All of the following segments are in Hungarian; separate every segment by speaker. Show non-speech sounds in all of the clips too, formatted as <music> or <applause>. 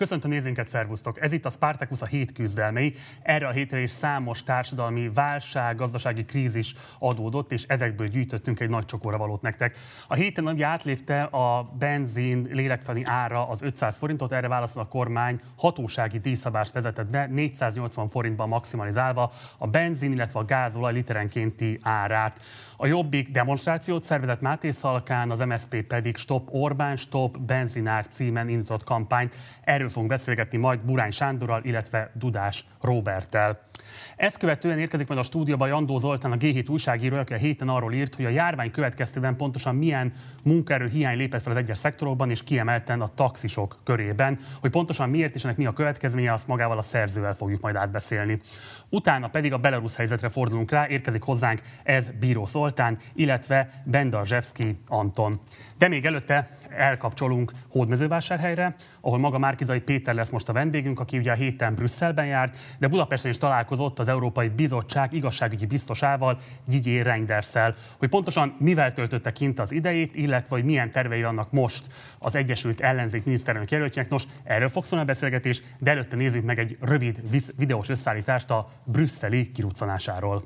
Speaker 1: Köszöntöm nézőinket, szervusztok! Ez itt a Spartacus a hét küzdelmei. Erre a hétre is számos társadalmi válság, gazdasági krízis adódott, és ezekből gyűjtöttünk egy nagy csokóra valót nektek. A héten ugye átlépte a benzin lélektani ára az 500 forintot, erre válaszol a kormány hatósági díjszabást vezetett be, 480 forintban maximalizálva a benzin, illetve a gázolaj literenkénti árát. A Jobbik demonstrációt szervezett Máté Szalkán, az MSZP pedig Stop Orbán, Stop Benzinár címen indított kampányt. Erről fogunk beszélgetni majd Burány Sándorral, illetve Dudás Roberttel. Ezt követően érkezik majd a stúdióba Jandó Zoltán, a G7 újságíró, aki a héten arról írt, hogy a járvány következtében pontosan milyen munkaerő hiány lépett fel az egyes szektorokban, és kiemelten a taxisok körében. Hogy pontosan miért és ennek mi a következménye, azt magával a szerzővel fogjuk majd átbeszélni. Utána pedig a belarusz helyzetre fordulunk rá, érkezik hozzánk ez Bíró Zoltán, illetve Bendarzsevski Anton. De még előtte elkapcsolunk Hódmezővásárhelyre, ahol maga Márkizai Péter lesz most a vendégünk, aki ugye a héten Brüsszelben járt, de Budapesten is találkozott az Európai Bizottság igazságügyi biztosával, Didier Reinderszel, hogy pontosan mivel töltötte kint az idejét, illetve hogy milyen tervei vannak most az Egyesült Ellenzék miniszterelnök jelöltjének. Nos, erről fog szólni a beszélgetés, de előtte nézzük meg egy rövid videós összeállítást a brüsszeli kiruccanásáról.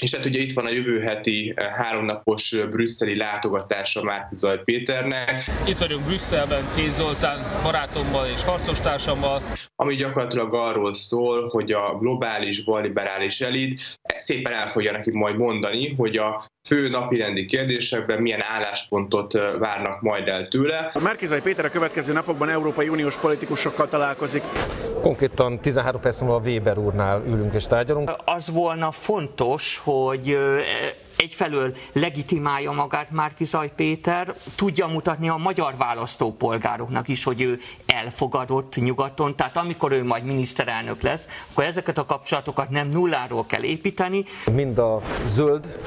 Speaker 2: És hát ugye itt van a jövő heti eh, háromnapos eh, brüsszeli látogatása Márki Zaj Péternek.
Speaker 3: Itt vagyunk Brüsszelben, Kéz Zoltán barátommal és harcostársammal.
Speaker 2: Ami gyakorlatilag arról szól, hogy a globális balliberális elit szépen el fogja neki majd mondani, hogy a fő napirendi kérdésekben milyen álláspontot várnak majd el tőle.
Speaker 4: A Márkizai Péter a következő napokban Európai Uniós politikusokkal találkozik.
Speaker 5: Konkrétan 13 perc múlva a Weber úrnál ülünk és tárgyalunk.
Speaker 6: Az volna fontos, hogy egyfelől legitimálja magát Márkizaj Péter, tudja mutatni a magyar választópolgároknak is, hogy ő elfogadott nyugaton, tehát amikor ő majd miniszterelnök lesz, akkor ezeket a kapcsolatokat nem nulláról kell építeni.
Speaker 5: Mind a zöld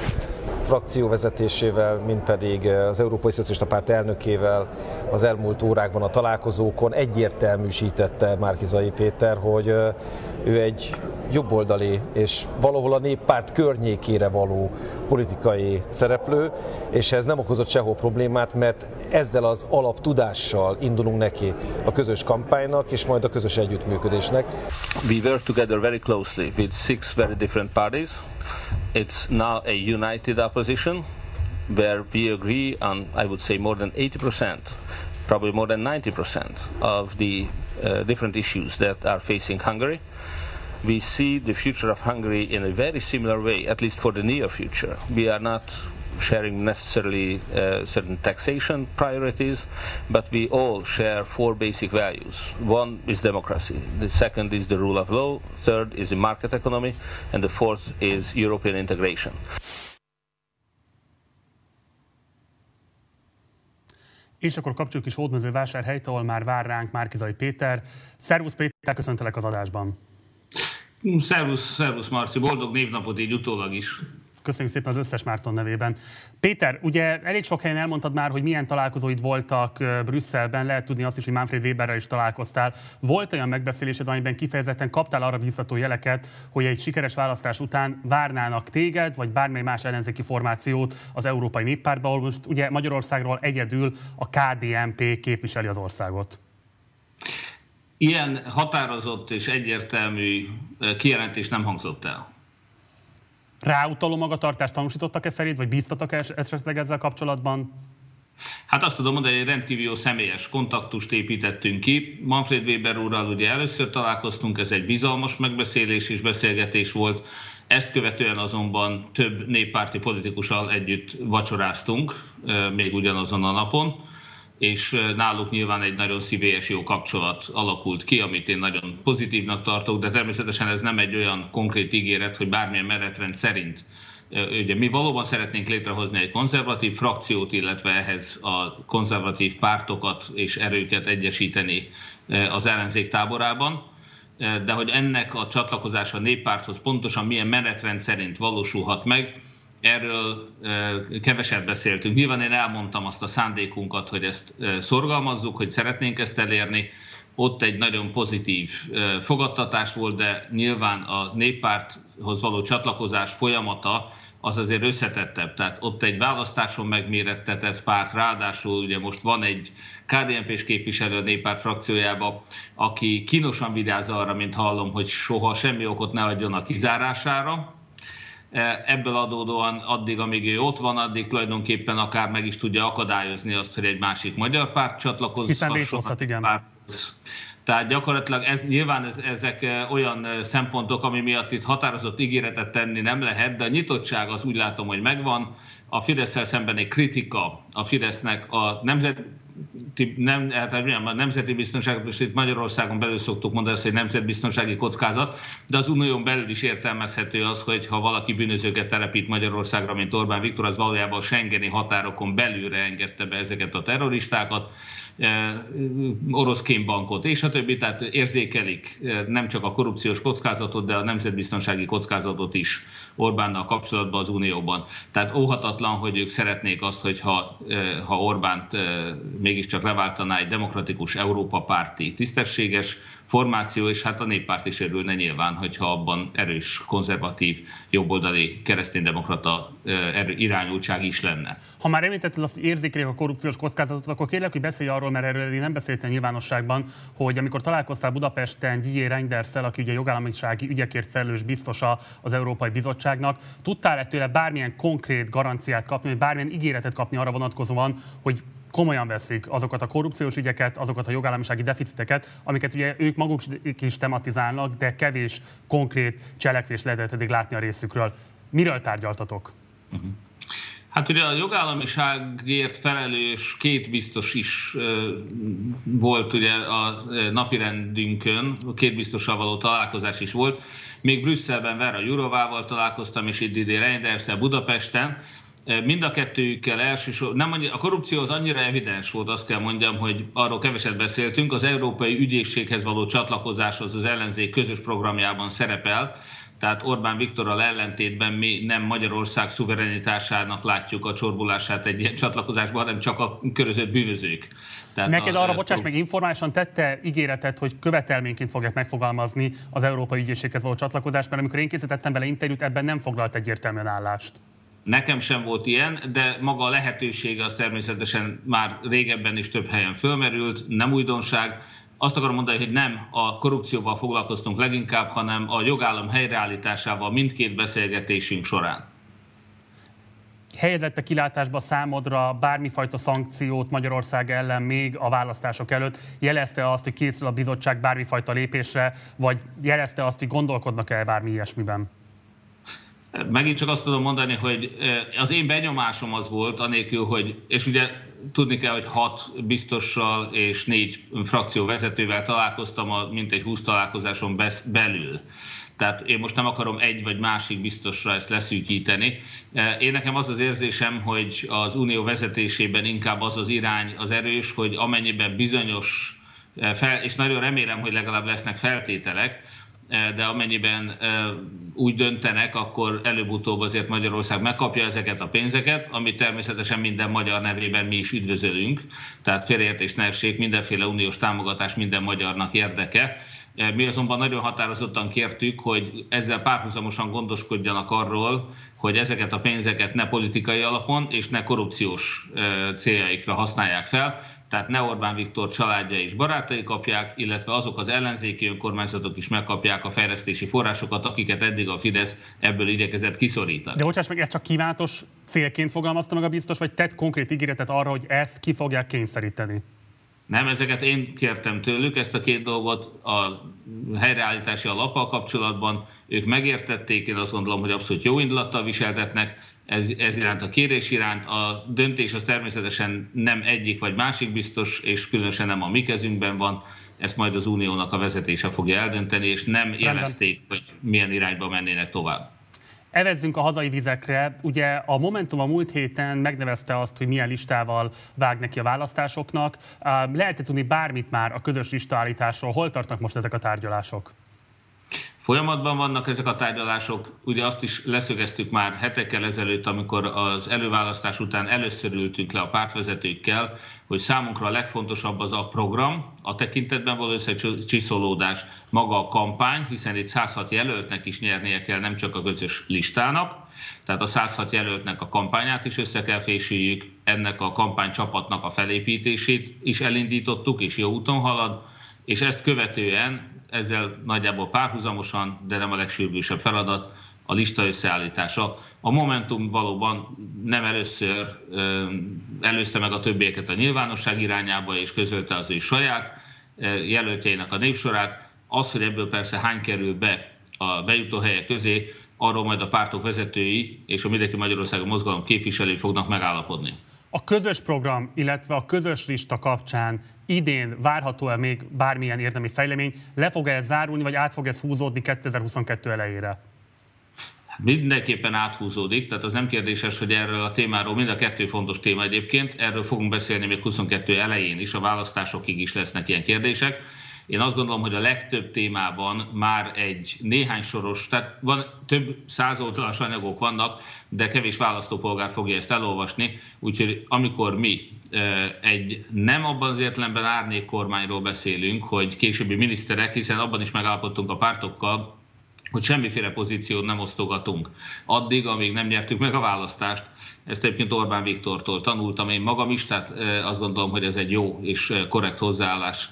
Speaker 5: frakció vezetésével, mint pedig az Európai Szocialista Párt elnökével az elmúlt órákban a találkozókon egyértelműsítette Márkizai Péter, hogy ő egy jobboldali és valahol a néppárt környékére való politikai szereplő, és ez nem okozott sehol problémát, mert ezzel az alaptudással indulunk neki a közös kampánynak és majd a közös együttműködésnek.
Speaker 7: We work together very closely with six very different parties. It's now a united opposition where we agree on, I would say, more than 80%, probably more than 90% of the uh, different issues that are facing Hungary. We see the future of Hungary in a very similar way, at least for the near future. We are not sharing necessarily uh, certain taxation priorities, but we all share four basic values. One is democracy, the second is the rule of law, third is the market economy, and the fourth is European integration.
Speaker 1: És akkor kapcsoljuk is Hódmező vásárhelyt, ahol már vár ránk Márkizai Péter. Szervusz Péter, köszöntelek az adásban.
Speaker 3: Szervusz, szervusz Marci, boldog névnapot így utólag is.
Speaker 1: Köszönjük szépen az összes Márton nevében. Péter, ugye elég sok helyen elmondtad már, hogy milyen találkozóid voltak Brüsszelben, lehet tudni azt is, hogy Manfred Weberrel is találkoztál. Volt olyan megbeszélésed, amiben kifejezetten kaptál arra biztató jeleket, hogy egy sikeres választás után várnának téged, vagy bármely más ellenzéki formációt az Európai Néppártba, ahol most ugye Magyarországról egyedül a KDNP képviseli az országot.
Speaker 3: Ilyen határozott és egyértelmű kijelentés nem hangzott el
Speaker 1: ráutaló magatartást tanúsítottak-e felét, vagy bíztatok -e esetleg ezzel kapcsolatban?
Speaker 3: Hát azt tudom mondani, hogy egy rendkívül jó személyes kontaktust építettünk ki. Manfred Weber úrral ugye először találkoztunk, ez egy bizalmas megbeszélés és beszélgetés volt. Ezt követően azonban több néppárti politikussal együtt vacsoráztunk, még ugyanazon a napon és náluk nyilván egy nagyon szívélyes jó kapcsolat alakult ki, amit én nagyon pozitívnak tartok, de természetesen ez nem egy olyan konkrét ígéret, hogy bármilyen menetrend szerint Ugye mi valóban szeretnénk létrehozni egy konzervatív frakciót, illetve ehhez a konzervatív pártokat és erőket egyesíteni az ellenzék táborában, de hogy ennek a csatlakozása a néppárthoz pontosan milyen menetrend szerint valósulhat meg, erről keveset beszéltünk. Nyilván én elmondtam azt a szándékunkat, hogy ezt szorgalmazzuk, hogy szeretnénk ezt elérni. Ott egy nagyon pozitív fogadtatás volt, de nyilván a néppárthoz való csatlakozás folyamata az azért összetettebb. Tehát ott egy választáson megmérettetett párt, ráadásul ugye most van egy KDNP-s képviselő a néppárt frakciójába, aki kínosan vigyáz arra, mint hallom, hogy soha semmi okot ne adjon a kizárására, Ebből adódóan addig, amíg ő ott van, addig tulajdonképpen akár meg is tudja akadályozni azt, hogy egy másik magyar párt csatlakozzon.
Speaker 1: Hiszen vétózhat, igen. Párthoz.
Speaker 3: Tehát gyakorlatilag ez, nyilván ez, ezek olyan szempontok, ami miatt itt határozott ígéretet tenni nem lehet, de a nyitottság az úgy látom, hogy megvan. A Fidesz-szel szembeni kritika a Fidesznek a nemzet nem, hát a nemzeti biztonság, most itt Magyarországon belül szoktuk mondani ezt, hogy nemzetbiztonsági kockázat, de az unión belül is értelmezhető az, hogy ha valaki bűnözőket telepít Magyarországra, mint Orbán Viktor, az valójában a Schengeni határokon belülre engedte be ezeket a terroristákat, E, orosz kémbankot és a többi, tehát érzékelik e, nem csak a korrupciós kockázatot, de a nemzetbiztonsági kockázatot is Orbánnal kapcsolatban az Unióban. Tehát óhatatlan, hogy ők szeretnék azt, hogyha ha Orbánt mégiscsak leváltaná egy demokratikus Európa párti tisztességes formáció, és hát a néppárt is örülne nyilván, hogyha abban erős, konzervatív, jobboldali kereszténydemokrata irányultság is lenne.
Speaker 1: Ha már említetted azt, hogy érzékelik a korrupciós kockázatot, akkor kérlek, hogy beszélj arról, mert erről én nem beszéltem nyilvánosságban, hogy amikor találkoztál Budapesten G. Reinderszel, aki ugye jogállamisági ügyekért felelős biztosa az Európai Bizottságnak, tudtál-e tőle bármilyen konkrét garanciát kapni, vagy bármilyen ígéretet kapni arra vonatkozóan, hogy komolyan veszik azokat a korrupciós ügyeket, azokat a jogállamisági deficiteket, amiket ugye ők maguk is tematizálnak, de kevés konkrét cselekvést lehetett eddig látni a részükről. Miről tárgyaltatok? Uh-huh.
Speaker 3: Hát ugye a jogállamiságért felelős két biztos is volt ugye a napirendünkön, a két biztossal való találkozás is volt. Még Brüsszelben Vera Jurovával találkoztam, és itt Reinderszel Budapesten, Mind a kettőjükkel elsősorban, nem a korrupció az annyira evidens volt, azt kell mondjam, hogy arról keveset beszéltünk, az Európai Ügyészséghez való csatlakozás az az ellenzék közös programjában szerepel, tehát Orbán Viktorral ellentétben mi nem Magyarország szuverenitásának látjuk a csorbulását egy ilyen csatlakozásban, hanem csak a körözött bűnözők.
Speaker 1: Tehát Neked a, arra, bocsáss meg, informálisan tette ígéretet, hogy követelményként fogják megfogalmazni az Európai Ügyészséghez való csatlakozást, mert amikor én készítettem bele interjút, ebben nem foglalt egyértelműen állást.
Speaker 3: Nekem sem volt ilyen, de maga a lehetősége az természetesen már régebben is több helyen fölmerült, nem újdonság. Azt akarom mondani, hogy nem a korrupcióval foglalkoztunk leginkább, hanem a jogállam helyreállításával mindkét beszélgetésünk során.
Speaker 1: Helyezette kilátásba számodra bármifajta szankciót Magyarország ellen még a választások előtt? Jelezte azt, hogy készül a bizottság bármifajta lépésre, vagy jelezte azt, hogy gondolkodnak el bármi ilyesmiben?
Speaker 3: Megint csak azt tudom mondani, hogy az én benyomásom az volt, anélkül, hogy, és ugye tudni kell, hogy hat biztossal és négy frakció vezetővel találkoztam a mintegy 20 találkozáson belül. Tehát én most nem akarom egy vagy másik biztosra ezt leszűkíteni. Én nekem az az érzésem, hogy az unió vezetésében inkább az az irány az erős, hogy amennyiben bizonyos, fel, és nagyon remélem, hogy legalább lesznek feltételek, de amennyiben eh, úgy döntenek, akkor előbb-utóbb azért Magyarország megkapja ezeket a pénzeket, amit természetesen minden magyar nevében mi is üdvözölünk. Tehát félreértés ne essék, mindenféle uniós támogatás minden magyarnak érdeke. Eh, mi azonban nagyon határozottan kértük, hogy ezzel párhuzamosan gondoskodjanak arról, hogy ezeket a pénzeket ne politikai alapon és ne korrupciós céljaikra használják fel, tehát ne Orbán Viktor családja és barátai kapják, illetve azok az ellenzéki önkormányzatok is megkapják a fejlesztési forrásokat, akiket eddig a Fidesz ebből igyekezett kiszorítani.
Speaker 1: De bocsáss meg, ez csak kívánatos célként fogalmazta meg a biztos, vagy tett konkrét ígéretet arra, hogy ezt ki fogják kényszeríteni?
Speaker 3: Nem, ezeket én kértem tőlük, ezt a két dolgot a helyreállítási alappal kapcsolatban. Ők megértették, én azt gondolom, hogy abszolút jó indulattal viseltetnek, ez, ez iránt a kérés iránt. A döntés az természetesen nem egyik vagy másik biztos, és különösen nem a mi kezünkben van, ezt majd az uniónak a vezetése fogja eldönteni, és nem jelezték, hogy milyen irányba mennének tovább.
Speaker 1: Evezzünk a hazai vizekre. Ugye a Momentum a múlt héten megnevezte azt, hogy milyen listával vág neki a választásoknak. Lehet-e tudni bármit már a közös listaállításról? Hol tartnak most ezek a tárgyalások?
Speaker 3: Folyamatban vannak ezek a tárgyalások, ugye azt is leszögeztük már hetekkel ezelőtt, amikor az előválasztás után először ültünk le a pártvezetőkkel, hogy számunkra a legfontosabb az a program, a tekintetben való összecsiszolódás, maga a kampány, hiszen itt 106 jelöltnek is nyernie kell, nem csak a közös listának, tehát a 106 jelöltnek a kampányát is össze kell fésüljük, ennek a kampánycsapatnak a felépítését is elindítottuk, és jó úton halad, és ezt követően ezzel nagyjából párhuzamosan, de nem a legsürgősebb feladat, a lista összeállítása. A Momentum valóban nem először előzte meg a többieket a nyilvánosság irányába, és közölte az ő saját jelöltjeinek a népsorát. Az, hogy ebből persze hány kerül be a bejutó helyek közé, arról majd a pártok vezetői és a Mindenki Magyarországon mozgalom képviselői fognak megállapodni.
Speaker 1: A közös program, illetve a közös lista kapcsán idén várható-e még bármilyen érdemi fejlemény? Le fog ez zárulni, vagy át fog ez húzódni 2022 elejére?
Speaker 3: Mindenképpen áthúzódik, tehát az nem kérdéses, hogy erről a témáról mind a kettő fontos téma egyébként. Erről fogunk beszélni még 22 elején is, a választásokig is lesznek ilyen kérdések. Én azt gondolom, hogy a legtöbb témában már egy néhány soros, tehát van több száz oldalas anyagok vannak, de kevés választópolgár fogja ezt elolvasni, úgyhogy amikor mi egy nem abban az értelemben árnék kormányról beszélünk, hogy későbbi miniszterek, hiszen abban is megállapodtunk a pártokkal, hogy semmiféle pozíciót nem osztogatunk. Addig, amíg nem nyertük meg a választást, ezt egyébként Orbán Viktortól tanultam én magam is, tehát azt gondolom, hogy ez egy jó és korrekt hozzáállás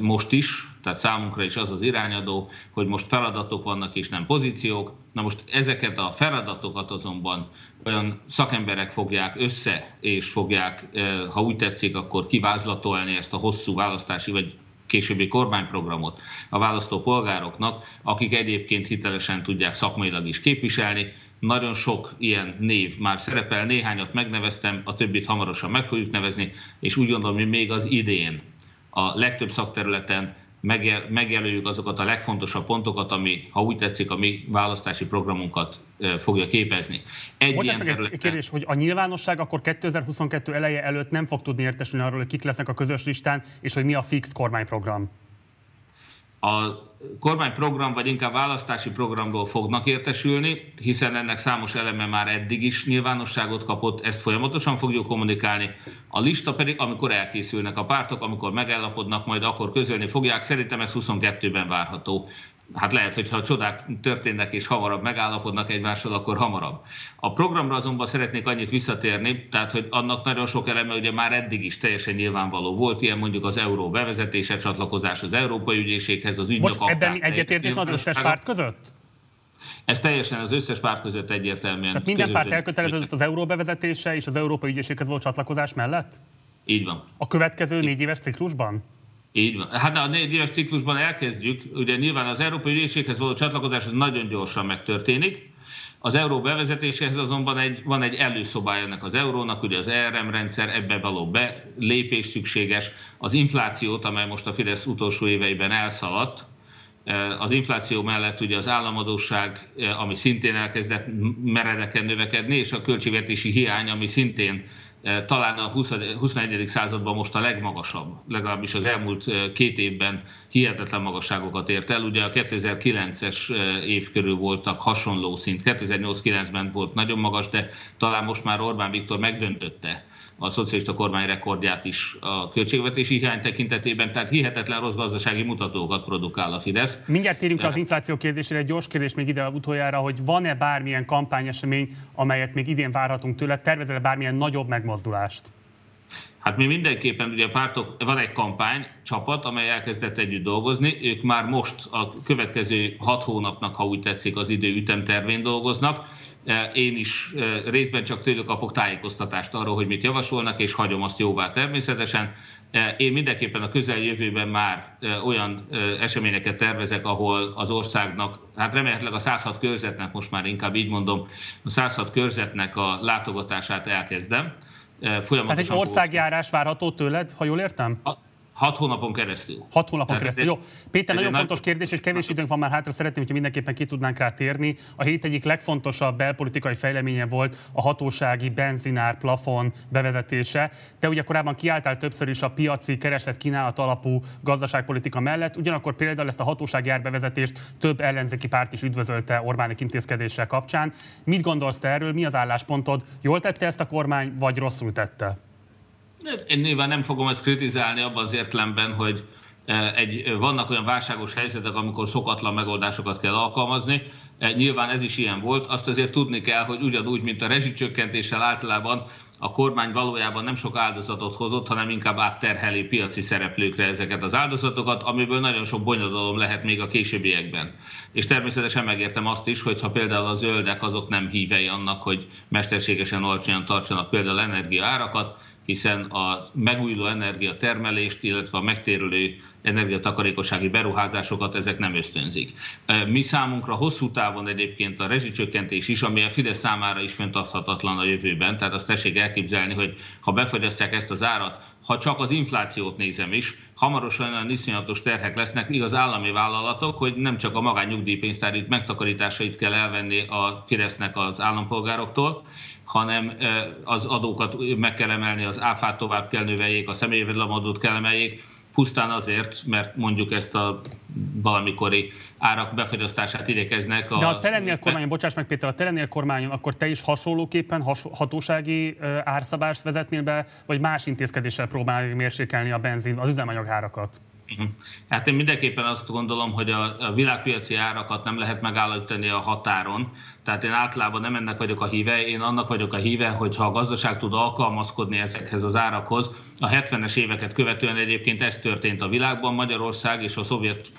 Speaker 3: most is, tehát számunkra is az az irányadó, hogy most feladatok vannak és nem pozíciók. Na most ezeket a feladatokat azonban olyan szakemberek fogják össze, és fogják, ha úgy tetszik, akkor kivázlatolni ezt a hosszú választási vagy későbbi kormányprogramot a választópolgároknak, akik egyébként hitelesen tudják szakmailag is képviselni. Nagyon sok ilyen név már szerepel, néhányat megneveztem, a többit hamarosan meg fogjuk nevezni, és úgy gondolom, hogy még az idén a legtöbb szakterületen megjel, megjelöljük azokat a legfontosabb pontokat, ami, ha úgy tetszik, a mi választási programunkat fogja képezni.
Speaker 1: Egy Bocsáss meg területen... egy kérdés, hogy a nyilvánosság akkor 2022 eleje előtt nem fog tudni értesülni arról, hogy kik lesznek a közös listán, és hogy mi a fix kormányprogram?
Speaker 3: A kormányprogram, vagy inkább választási programról fognak értesülni, hiszen ennek számos eleme már eddig is nyilvánosságot kapott, ezt folyamatosan fogjuk kommunikálni. A lista pedig, amikor elkészülnek a pártok, amikor megállapodnak, majd akkor közölni fogják. Szerintem ez 22-ben várható hát lehet, hogy ha csodák történnek és hamarabb megállapodnak egymással, akkor hamarabb. A programra azonban szeretnék annyit visszatérni, tehát hogy annak nagyon sok eleme ugye már eddig is teljesen nyilvánvaló volt, ilyen mondjuk az euró bevezetése, csatlakozás az Európai Ügyészséghez, az ügynök
Speaker 1: Ebben egyetértés az összes párt között?
Speaker 3: Ez teljesen az összes párt között egyértelműen.
Speaker 1: Tehát minden párt elköteleződött az euró bevezetése és az Európai Ügyészséghez való csatlakozás mellett?
Speaker 3: Így van.
Speaker 1: A következő négy éves ciklusban?
Speaker 3: Így van. Hát a négy éves ciklusban elkezdjük, ugye nyilván az Európai Ügyészséghez való csatlakozás az nagyon gyorsan megtörténik, az euró bevezetéséhez azonban egy, van egy előszobája ennek az eurónak, ugye az ERM rendszer, ebbe való belépés szükséges, az inflációt, amely most a Fidesz utolsó éveiben elszaladt, eh, az infláció mellett ugye az államadóság, eh, ami szintén elkezdett meredeken növekedni, és a költségvetési hiány, ami szintén talán a 21. században most a legmagasabb, legalábbis az elmúlt eh, két évben hihetetlen magasságokat ért el. Ugye a 2009-es eh, év körül voltak hasonló szint, 2008-9-ben volt nagyon magas, de talán most már Orbán Viktor megdöntötte a szocialista kormány rekordját is a költségvetési hiány tekintetében, tehát hihetetlen rossz gazdasági mutatókat produkál a Fidesz.
Speaker 1: Mindjárt térjünk az infláció kérdésére, egy gyors kérdés még ide utoljára, hogy van-e bármilyen kampányesemény, amelyet még idén várhatunk tőle, tervezel bármilyen nagyobb megmozdulást?
Speaker 3: Hát mi mindenképpen, ugye a pártok, van egy kampány csapat, amely elkezdett együtt dolgozni, ők már most a következő hat hónapnak, ha úgy tetszik, az idő ütemtervén dolgoznak E, én is e, részben csak tőlük kapok tájékoztatást arról, hogy mit javasolnak, és hagyom azt jóvá természetesen. E, én mindenképpen a közeljövőben már olyan eseményeket tervezek, ahol az országnak, hát remélhetőleg a 106 körzetnek, most már inkább így mondom, a 106 körzetnek a látogatását elkezdem.
Speaker 1: Tehát egy országjárás várható tőled, ha jól értem?
Speaker 3: A, Hat hónapon keresztül.
Speaker 1: Hat hónapon Tehát keresztül. Jó. Péter, nagyon nagy... fontos kérdés, és kevés időnk van már hátra. Szeretném, hogy mindenképpen ki tudnánk rá térni. A hét egyik legfontosabb belpolitikai fejleménye volt a hatósági benzinár plafon bevezetése. Te ugye korábban kiálltál többször is a piaci kereslet kínálat alapú gazdaságpolitika mellett, ugyanakkor például ezt a hatósági árbevezetést több ellenzéki párt is üdvözölte Orbánik intézkedéssel kapcsán. Mit gondolsz te erről? Mi az álláspontod? Jól tette ezt a kormány, vagy rosszul tette?
Speaker 3: Én nyilván nem fogom ezt kritizálni abban az értelemben, hogy e, egy, vannak olyan válságos helyzetek, amikor szokatlan megoldásokat kell alkalmazni. E, nyilván ez is ilyen volt. Azt azért tudni kell, hogy ugyanúgy, mint a rezsicsökkentéssel általában a kormány valójában nem sok áldozatot hozott, hanem inkább átterheli piaci szereplőkre ezeket az áldozatokat, amiből nagyon sok bonyodalom lehet még a későbbiekben. És természetesen megértem azt is, hogy ha például a zöldek azok nem hívei annak, hogy mesterségesen alacsonyan tartsanak például energiaárakat, hiszen a megújuló energiatermelést, illetve a megtérülő energiatakarékossági beruházásokat ezek nem ösztönzik. Mi számunkra hosszú távon egyébként a rezsicsökkentés is, ami a Fidesz számára is fenntarthatatlan a jövőben, tehát azt tessék elképzelni, hogy ha befogyasztják ezt az árat, ha csak az inflációt nézem is, hamarosan olyan iszonyatos terhek lesznek, míg az állami vállalatok, hogy nem csak a magányugdíjpénztári megtakarításait kell elvenni a Fidesznek az állampolgároktól, hanem az adókat meg kell emelni, az áfát tovább kell növeljék, a személyvédelemadót kell emeljék, pusztán azért, mert mondjuk ezt a valamikori árak befogyasztását igyekeznek.
Speaker 1: A... De a Telennél kormányon, bocsáss meg Péter, a Telennél kormányon, akkor te is hasonlóképpen has, hatósági árszabást vezetnél be, vagy más intézkedéssel próbálni mérsékelni a benzin, az üzemanyag árakat?
Speaker 3: Mhm. Hát én mindenképpen azt gondolom, hogy a, világpiaci árakat nem lehet megállítani a határon. Tehát én általában nem ennek vagyok a híve, én annak vagyok a híve, hogy ha a gazdaság tud alkalmazkodni ezekhez az árakhoz, a 70-es éveket követően egyébként ez történt a világban, Magyarország és a szovjet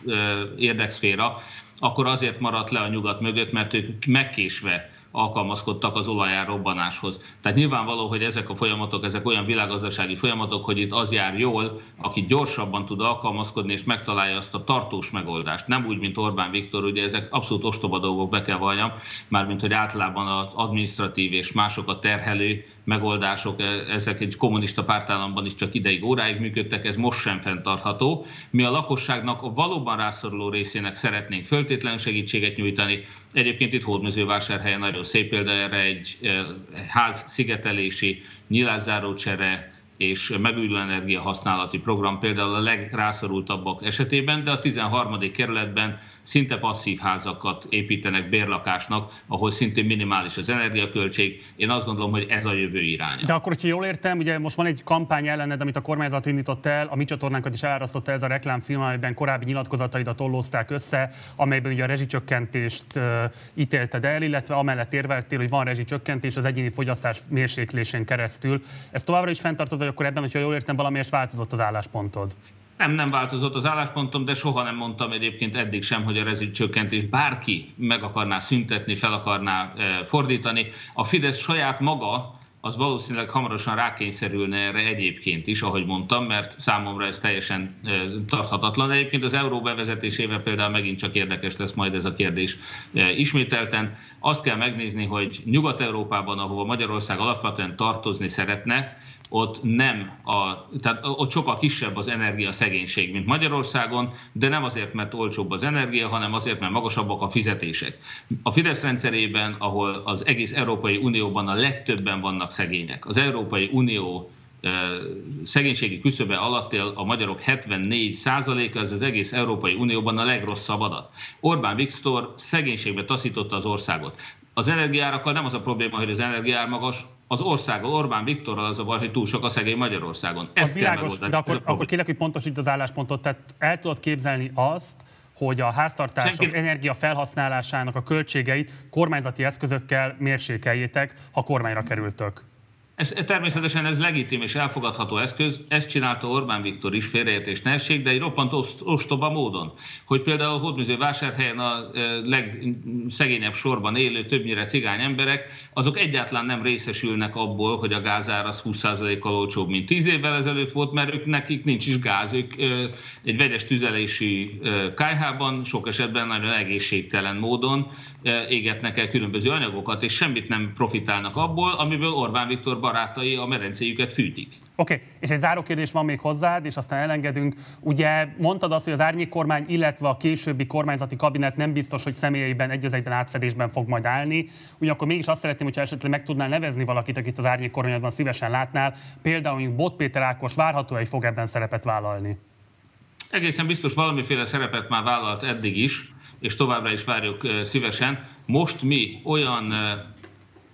Speaker 3: érdekszféra, akkor azért maradt le a nyugat mögött, mert ők megkésve alkalmazkodtak az olajár robbanáshoz. Tehát nyilvánvaló, hogy ezek a folyamatok, ezek olyan világgazdasági folyamatok, hogy itt az jár jól, aki gyorsabban tud alkalmazkodni és megtalálja azt a tartós megoldást. Nem úgy, mint Orbán Viktor, ugye ezek abszolút ostoba dolgok, be kell valljam, mármint hogy általában az administratív és másokat terhelő megoldások, e, ezek egy kommunista pártállamban is csak ideig, óráig működtek, ez most sem fenntartható. Mi a lakosságnak a valóban rászoruló részének szeretnénk föltétlenül segítséget nyújtani. Egyébként itt Hódmezővásárhelyen nagyon szép példa erre egy e, ház szigetelési, nyilászárócsere, és megújuló energia használati program például a legrászorultabbak esetében, de a 13. kerületben szinte passzív házakat építenek bérlakásnak, ahol szintén minimális az energiaköltség. Én azt gondolom, hogy ez a jövő iránya.
Speaker 1: De akkor, hogyha jól értem, ugye most van egy kampány ellened, amit a kormányzat indított el, a mi csatornánkat is elárasztotta ez a reklámfilm, amelyben korábbi nyilatkozataidat tollózták össze, amelyben ugye a rezsicsökkentést ítélted el, illetve amellett érveltél, hogy van rezsicsökkentés az egyéni fogyasztás mérséklésén keresztül. Ez továbbra is fenntartod, vagy akkor ebben, hogyha jól értem, valamiért változott az álláspontod?
Speaker 3: Nem, nem változott az álláspontom, de soha nem mondtam egyébként eddig sem, hogy a rezsicsökkentés bárki meg akarná szüntetni, fel akarná eh, fordítani. A Fidesz saját maga az valószínűleg hamarosan rákényszerülne erre egyébként is, ahogy mondtam, mert számomra ez teljesen eh, tarthatatlan. Egyébként az euró bevezetésével például megint csak érdekes lesz majd ez a kérdés eh, ismételten. Azt kell megnézni, hogy Nyugat-Európában, ahova Magyarország alapvetően tartozni szeretne, ott nem a, tehát ott sokkal kisebb az energia szegénység, mint Magyarországon, de nem azért, mert olcsóbb az energia, hanem azért, mert magasabbak a fizetések. A Fidesz rendszerében, ahol az egész Európai Unióban a legtöbben vannak szegények, az Európai Unió szegénységi küszöbe alatt él a magyarok 74 százaléka, ez az egész Európai Unióban a legrosszabb adat. Orbán Viktor szegénységbe taszította az országot. Az energiárakkal nem az a probléma, hogy az energiár magas, az országgal, Orbán Viktorral az a baj, hogy túl sok a szegény Magyarországon.
Speaker 1: Ez világos, de akkor, akkor kérlek, hogy pontosít az álláspontot. Tehát el tudod képzelni azt, hogy a háztartások Senki... energia felhasználásának a költségeit kormányzati eszközökkel mérsékeljétek, ha kormányra kerültök.
Speaker 3: Ez, természetesen ez legitim és elfogadható eszköz, ezt csinálta Orbán Viktor is, félreértés ne essék, de egy roppant ostoba módon. Hogy például a Hódműző vásárhelyen a e, legszegényebb sorban élő, többnyire cigány emberek, azok egyáltalán nem részesülnek abból, hogy a gázár az 20%-kal olcsóbb, mint 10 évvel ezelőtt volt, mert ők nekik nincs is gáz. Ők e, egy vegyes tüzelési e, kájhában sok esetben nagyon egészségtelen módon égetnek el különböző anyagokat, és semmit nem profitálnak abból, amiből Orbán Viktor barátai a medencéjüket fűtik.
Speaker 1: Oké, okay. és egy záró kérdés van még hozzád, és aztán elengedünk. Ugye mondtad azt, hogy az árnyék kormány, illetve a későbbi kormányzati kabinet nem biztos, hogy személyeiben egyezekben átfedésben fog majd állni. Ugyanakkor mégis azt szeretném, hogyha esetleg meg tudnál nevezni valakit, akit az árnyék kormányban szívesen látnál. Például mondjuk Bot Péter Ákos várható, hogy fog ebben szerepet vállalni.
Speaker 3: Egészen biztos valamiféle szerepet már vállalt eddig is, és továbbra is várjuk szívesen. Most mi olyan,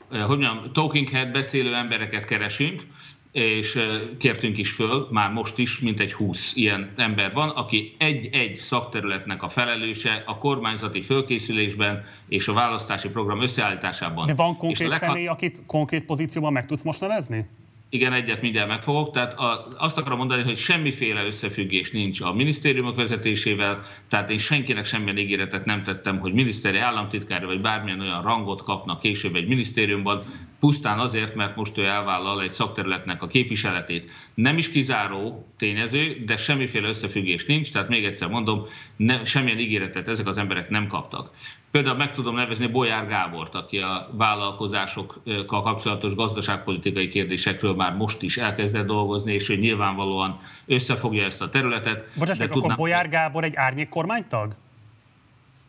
Speaker 3: hogy mondjam, talking head beszélő embereket keresünk, és kértünk is föl, már most is, mint egy 20 ilyen ember van, aki egy-egy szakterületnek a felelőse a kormányzati fölkészülésben és a választási program összeállításában.
Speaker 1: De van konkrét leghat... személy, akit konkrét pozícióban meg tudsz most nevezni?
Speaker 3: Igen, egyet mindjárt megfogok. Tehát a, azt akarom mondani, hogy semmiféle összefüggés nincs a minisztériumok vezetésével, tehát én senkinek semmilyen ígéretet nem tettem, hogy miniszteri államtitkár vagy bármilyen olyan rangot kapnak később egy minisztériumban, pusztán azért, mert most ő elvállal egy szakterületnek a képviseletét. Nem is kizáró tényező, de semmiféle összefüggés nincs, tehát még egyszer mondom, ne, semmilyen ígéretet ezek az emberek nem kaptak. Például meg tudom nevezni Bolyár Gábort, aki a vállalkozásokkal kapcsolatos gazdaságpolitikai kérdésekről már most is elkezdett dolgozni, és hogy nyilvánvalóan összefogja ezt a területet.
Speaker 1: Bocsás, akkor tudnám... Bolyár Gábor egy árnyék kormánytag?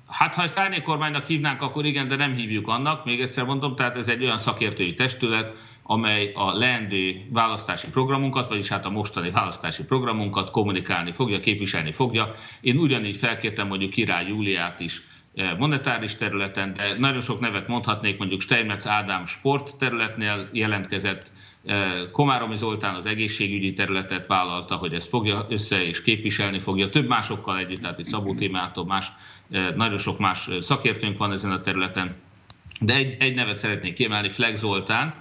Speaker 3: Hát, ha ezt árnyékkormánynak hívnánk, akkor igen, de nem hívjuk annak. Még egyszer mondom, tehát ez egy olyan szakértői testület, amely a leendő választási programunkat, vagyis hát a mostani választási programunkat kommunikálni fogja, képviselni fogja. Én ugyanígy felkértem mondjuk Király Júliát is monetáris területen, de nagyon sok nevet mondhatnék, mondjuk Steinmetz Ádám sport területnél jelentkezett, eh, Komáromi Zoltán az egészségügyi területet vállalta, hogy ezt fogja össze és képviselni fogja, több másokkal együtt, tehát egy Szabó Témától más nagyon sok más szakértőnk van ezen a területen, de egy, egy nevet szeretnék kiemelni, Flex Zoltán,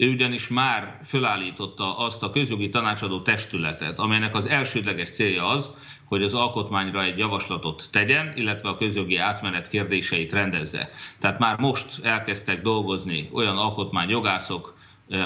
Speaker 3: ő ugyanis már fölállította azt a közjogi tanácsadó testületet, amelynek az elsődleges célja az, hogy az alkotmányra egy javaslatot tegyen, illetve a közjogi átmenet kérdéseit rendezze. Tehát már most elkezdtek dolgozni olyan alkotmányjogászok,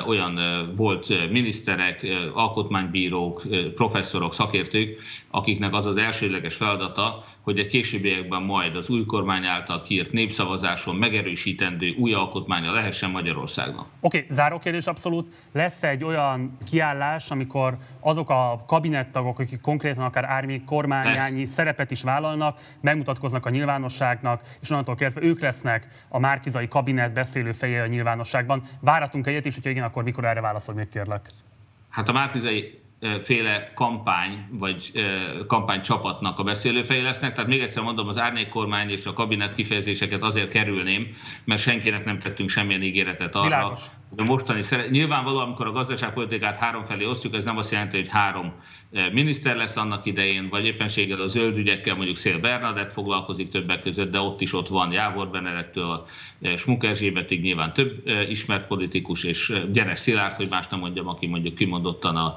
Speaker 3: olyan volt miniszterek, alkotmánybírók, professzorok, szakértők, akiknek az az elsődleges feladata, hogy a későbbiekben majd az új kormány által kiírt népszavazáson megerősítendő új alkotmánya lehessen Magyarországnak.
Speaker 1: Oké, okay, záró kérdés abszolút. Lesz egy olyan kiállás, amikor azok a kabinettagok, akik konkrétan akár ármi kormányányi lesz. szerepet is vállalnak, megmutatkoznak a nyilvánosságnak, és onnantól kezdve ők lesznek a márkizai kabinet beszélő feje a nyilvánosságban. Váratunk egyet is, hogyha igen, akkor mikor erre válaszol még kérlek?
Speaker 3: Hát a márkizai féle kampány, vagy kampánycsapatnak a beszélőfej lesznek. Tehát még egyszer mondom, az árnyék kormány és a kabinet kifejezéseket azért kerülném, mert senkinek nem tettünk semmilyen ígéretet arra, Világos. Mostani szere... Nyilvánvalóan, amikor a gazdaságpolitikát három felé osztjuk, ez nem azt jelenti, hogy három miniszter lesz annak idején, vagy éppenséggel a zöld ügyekkel, mondjuk Szél Bernadett foglalkozik többek között, de ott is ott van Jávor Benedektől, a Smuk Erzsébetig nyilván több ismert politikus, és Gyenes Szilárd, hogy más nem mondjam, aki mondjuk kimondottan a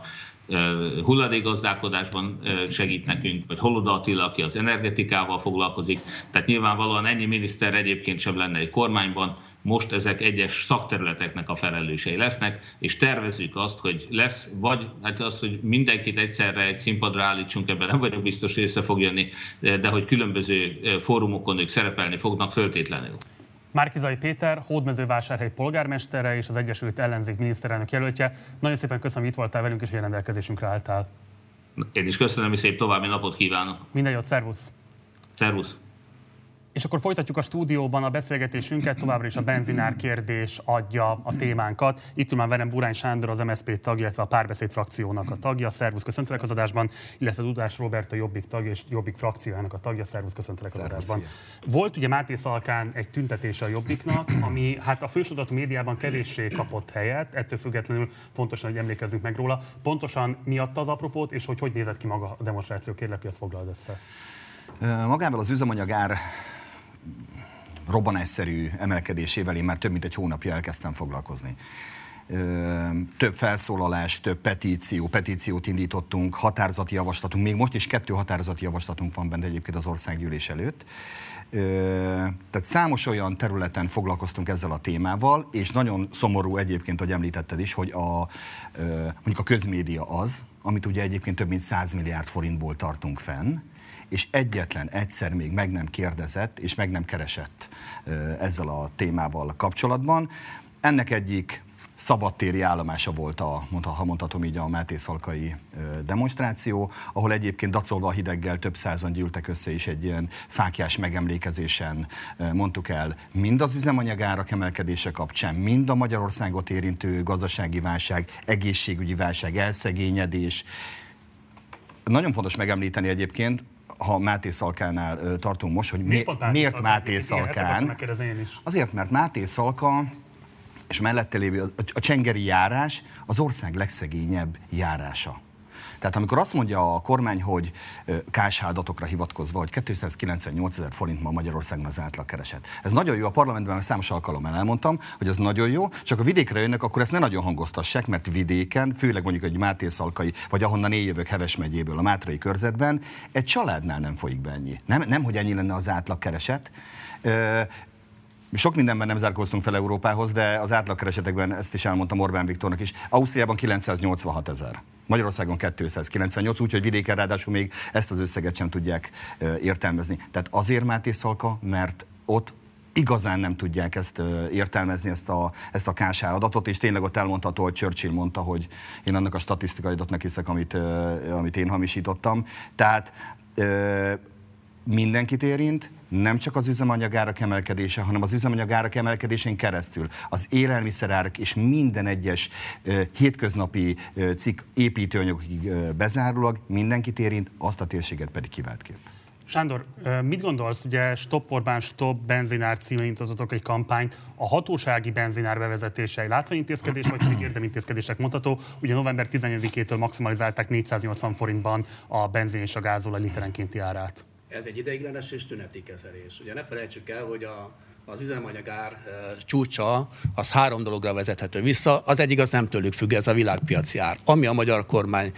Speaker 3: hulladékgazdálkodásban segít nekünk, vagy Holoda Attila, aki az energetikával foglalkozik. Tehát nyilvánvalóan ennyi miniszter egyébként sem lenne egy kormányban, most ezek egyes szakterületeknek a felelősei lesznek, és tervezzük azt, hogy lesz, vagy hát azt, hogy mindenkit egyszerre egy színpadra állítsunk, ebben nem vagyok biztos, hogy össze fog jönni, de hogy különböző fórumokon ők szerepelni fognak föltétlenül.
Speaker 1: Márkizai Péter, Hódmezővásárhely polgármestere és az Egyesült Ellenzék miniszterelnök jelöltje. Nagyon szépen köszönöm, hogy itt voltál velünk, és hogy rendelkezésünkre álltál.
Speaker 3: Én is köszönöm, és szép további napot kívánok.
Speaker 1: Minden jót, szervusz!
Speaker 3: Szervusz!
Speaker 1: És akkor folytatjuk a stúdióban a beszélgetésünket, továbbra is a benzinár kérdés adja a témánkat. Itt már velem Burány Sándor, az MSZP tagja, illetve a párbeszéd frakciónak a tagja. Szervusz, köszöntelek az adásban, illetve Dudás Robert a Jobbik tagja és Jobbik frakciójának a tagja. Szervusz, köszöntelek az adásban. Volt ugye Máté Szalkán egy tüntetése a Jobbiknak, ami hát a fősodatú médiában kevéssé kapott helyet, ettől függetlenül fontos, hogy emlékezzünk meg róla. Pontosan miatt az apropót, és hogy hogy nézett ki maga a demonstráció, kérlek, hogy ezt foglald össze.
Speaker 8: Magával az üzemanyagár robbanásszerű emelkedésével én már több mint egy hónapja elkezdtem foglalkozni. Több felszólalás, több petíció, petíciót indítottunk, határozati javaslatunk, még most is kettő határozati javaslatunk van benne egyébként az országgyűlés előtt. Tehát számos olyan területen foglalkoztunk ezzel a témával, és nagyon szomorú egyébként, hogy említetted is, hogy a, mondjuk a közmédia az, amit ugye egyébként több mint 100 milliárd forintból tartunk fenn, és egyetlen egyszer még meg nem kérdezett és meg nem keresett ezzel a témával kapcsolatban. Ennek egyik szabadtéri állomása volt a, ha mondhatom így, a Máté Szalkai demonstráció, ahol egyébként dacolva a hideggel több százan gyűltek össze, és egy ilyen fákjás megemlékezésen mondtuk el mind az üzemanyagárak emelkedése kapcsán, mind a Magyarországot érintő gazdasági válság, egészségügyi válság, elszegényedés. Nagyon fontos megemlíteni egyébként, ha Máté Szalkánál tartunk most, hogy
Speaker 1: miért,
Speaker 8: mi, miért Máté Szalkán? Azért, mert Máté Szalka és mellette lévő a csengeri járás az ország legszegényebb járása. Tehát amikor azt mondja a kormány, hogy KSH adatokra hivatkozva, hogy 298 ezer forint ma Magyarországon az átlagkereset. Ez nagyon jó, a parlamentben számos alkalommal elmondtam, hogy ez nagyon jó, csak a vidékre jönnek, akkor ezt ne nagyon hangoztassák, mert vidéken, főleg mondjuk egy Máté Szalkai, vagy ahonnan én jövök Heves megyéből, a Mátrai körzetben, egy családnál nem folyik be ennyi. Nem, nem hogy ennyi lenne az átlagkereset. Sok mindenben nem zárkóztunk fel Európához, de az átlagkeresetekben ezt is elmondtam Orbán Viktornak is. Ausztriában 986 ezer. Magyarországon 298, úgyhogy vidéken ráadásul még ezt az összeget sem tudják értelmezni. Tehát azért Máté Szalka, mert ott igazán nem tudják ezt értelmezni, ezt a, ezt a KSH adatot, és tényleg ott elmondható, hogy Churchill mondta, hogy én annak a statisztikai adatnak hiszek, amit, amit én hamisítottam. Tehát mindenkit érint, nem csak az üzemanyagárak emelkedése, hanem az üzemanyagárak emelkedésén keresztül az élelmiszerárak és minden egyes uh, hétköznapi uh, cikk építőanyagig uh, bezárólag mindenkit érint, azt a térséget pedig kivált kép.
Speaker 1: Sándor, mit gondolsz, ugye Stop Orbán, Stop benzinár címén indítottak egy kampányt, a hatósági benzinár bevezetése egy látványintézkedés, vagy pedig érdemíntézkedések mondható. Ugye november 11-től maximalizálták 480 forintban a benzin és a gázolaj literenkénti árát
Speaker 9: ez egy ideiglenes és tüneti kezelés. Ugye ne felejtsük el, hogy a, az üzemanyagár csúcsa az három dologra vezethető vissza. Az egyik az nem tőlük függ, ez a világpiaci ár. Ami a magyar kormány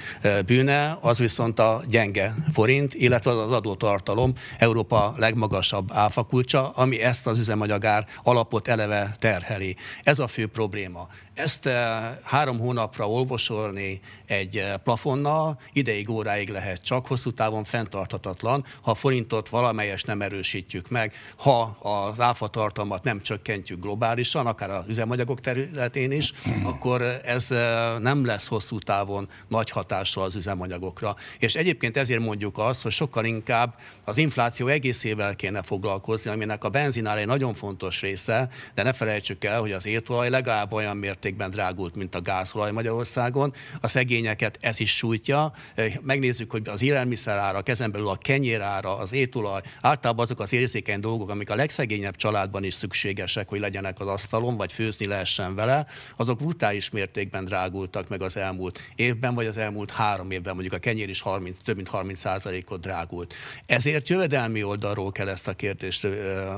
Speaker 9: bűne, az viszont a gyenge forint, illetve az adótartalom Európa legmagasabb áfakulcsa, ami ezt az üzemanyagár alapot eleve terheli. Ez a fő probléma. Ezt eh, három hónapra olvasolni egy eh, plafonnal, ideig, óráig lehet csak, hosszú távon fenntarthatatlan, ha a forintot valamelyes nem erősítjük meg, ha az áfa tartalmat nem csökkentjük globálisan, akár az üzemanyagok területén is, akkor ez eh, nem lesz hosszú távon nagy hatással az üzemanyagokra. És egyébként ezért mondjuk azt, hogy sokkal inkább az infláció egészével kéne foglalkozni, aminek a benzinár egy nagyon fontos része, de ne felejtsük el, hogy az étolaj legalább olyan mértékben mértékben drágult, mint a gázolaj Magyarországon. A szegényeket ez is sújtja. Megnézzük, hogy az élelmiszerára, ezen belül a kenyérára, az étolaj, általában azok az érzékeny dolgok, amik a legszegényebb családban is szükségesek, hogy legyenek az asztalon, vagy főzni lehessen vele, azok brutális mértékben drágultak meg az elmúlt évben, vagy az elmúlt három évben, mondjuk a kenyér is 30, több mint 30% ot drágult. Ezért jövedelmi oldalról kell ezt a kérdést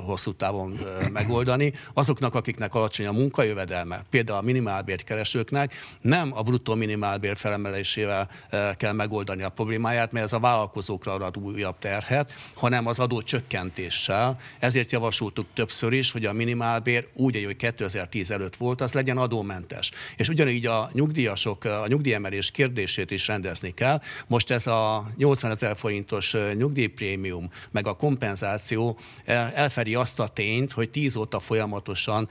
Speaker 9: hosszú távon megoldani. Azoknak, akiknek alacsony a munkajövedelme, például a minimálbért keresőknek nem a bruttó minimálbér felemelésével eh, kell megoldani a problémáját, mert ez a vállalkozókra ad újabb terhet, hanem az adó csökkentéssel. Ezért javasoltuk többször is, hogy a minimálbér úgy, hogy 2010 előtt volt, az legyen adómentes. És ugyanígy a nyugdíjasok, a nyugdíjemelés kérdését is rendezni kell. Most ez a 80 ezer forintos eh, nyugdíjprémium, meg a kompenzáció eh, elfedi azt a tényt, hogy 10 óta folyamatosan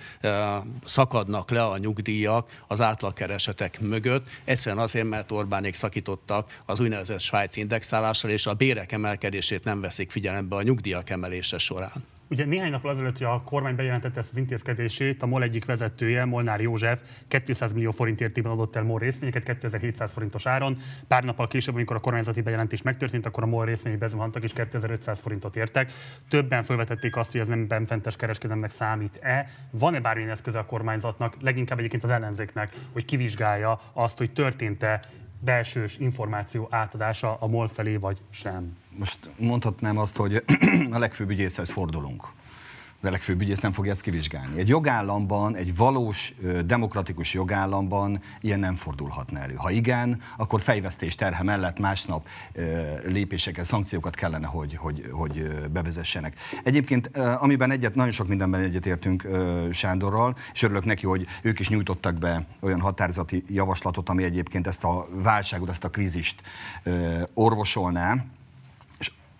Speaker 9: szakadnak le a nyugdíj díjak az átlagkeresetek mögött, egyszerűen azért, mert Orbánék szakítottak az úgynevezett svájci indexálással, és a bérek emelkedését nem veszik figyelembe a nyugdíjak emelése során.
Speaker 1: Ugye néhány nap azelőtt, hogy a kormány bejelentette ezt az intézkedését, a MOL egyik vezetője, Molnár József 200 millió forint értékben adott el MOL részvényeket 2700 forintos áron. Pár nappal később, amikor a kormányzati bejelentés megtörtént, akkor a MOL részvényei bezuhantak és 2500 forintot értek. Többen felvetették azt, hogy ez nem benfentes kereskedelemnek számít-e. Van-e bármilyen eszköze a kormányzatnak, leginkább egyébként az ellenzéknek, hogy kivizsgálja azt, hogy történt-e belsős információ átadása a MOL felé, vagy sem?
Speaker 8: Most mondhatnám azt, hogy <clears throat> a legfőbb ügyészhez fordulunk de legfőbb ügyész nem fogja ezt kivizsgálni. Egy jogállamban, egy valós demokratikus jogállamban ilyen nem fordulhatna elő. Ha igen, akkor fejvesztés terhe mellett másnap lépéseket, szankciókat kellene, hogy, hogy, hogy bevezessenek. Egyébként, amiben egyet, nagyon sok mindenben egyetértünk Sándorral, és örülök neki, hogy ők is nyújtottak be olyan határozati javaslatot, ami egyébként ezt a válságot, ezt a krízist orvosolná,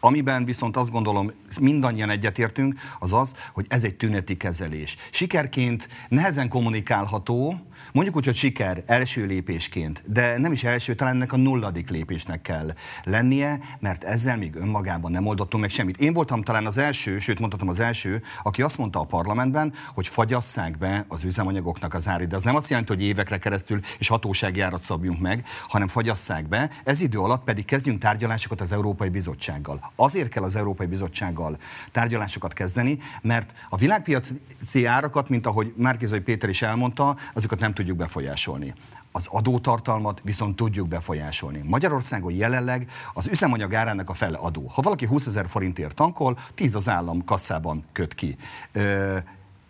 Speaker 8: Amiben viszont azt gondolom, mindannyian egyetértünk, az az, hogy ez egy tüneti kezelés. Sikerként nehezen kommunikálható, Mondjuk úgy, hogy siker első lépésként, de nem is első, talán ennek a nulladik lépésnek kell lennie, mert ezzel még önmagában nem oldottunk meg semmit. Én voltam talán az első, sőt mondhatom az első, aki azt mondta a parlamentben, hogy fagyasszák be az üzemanyagoknak az árit. De az nem azt jelenti, hogy évekre keresztül és hatósági árat szabjunk meg, hanem fagyasszák be. Ez idő alatt pedig kezdjünk tárgyalásokat az Európai Bizottsággal. Azért kell az Európai Bizottsággal tárgyalásokat kezdeni, mert a világpiaci árakat, mint ahogy Márkizai Péter is elmondta, azokat nem tudjuk befolyásolni. Az adótartalmat viszont tudjuk befolyásolni. Magyarországon jelenleg az üzemanyag árának a fele adó. Ha valaki 20 ezer forintért tankol, 10 az állam kasszában köt ki. Ö,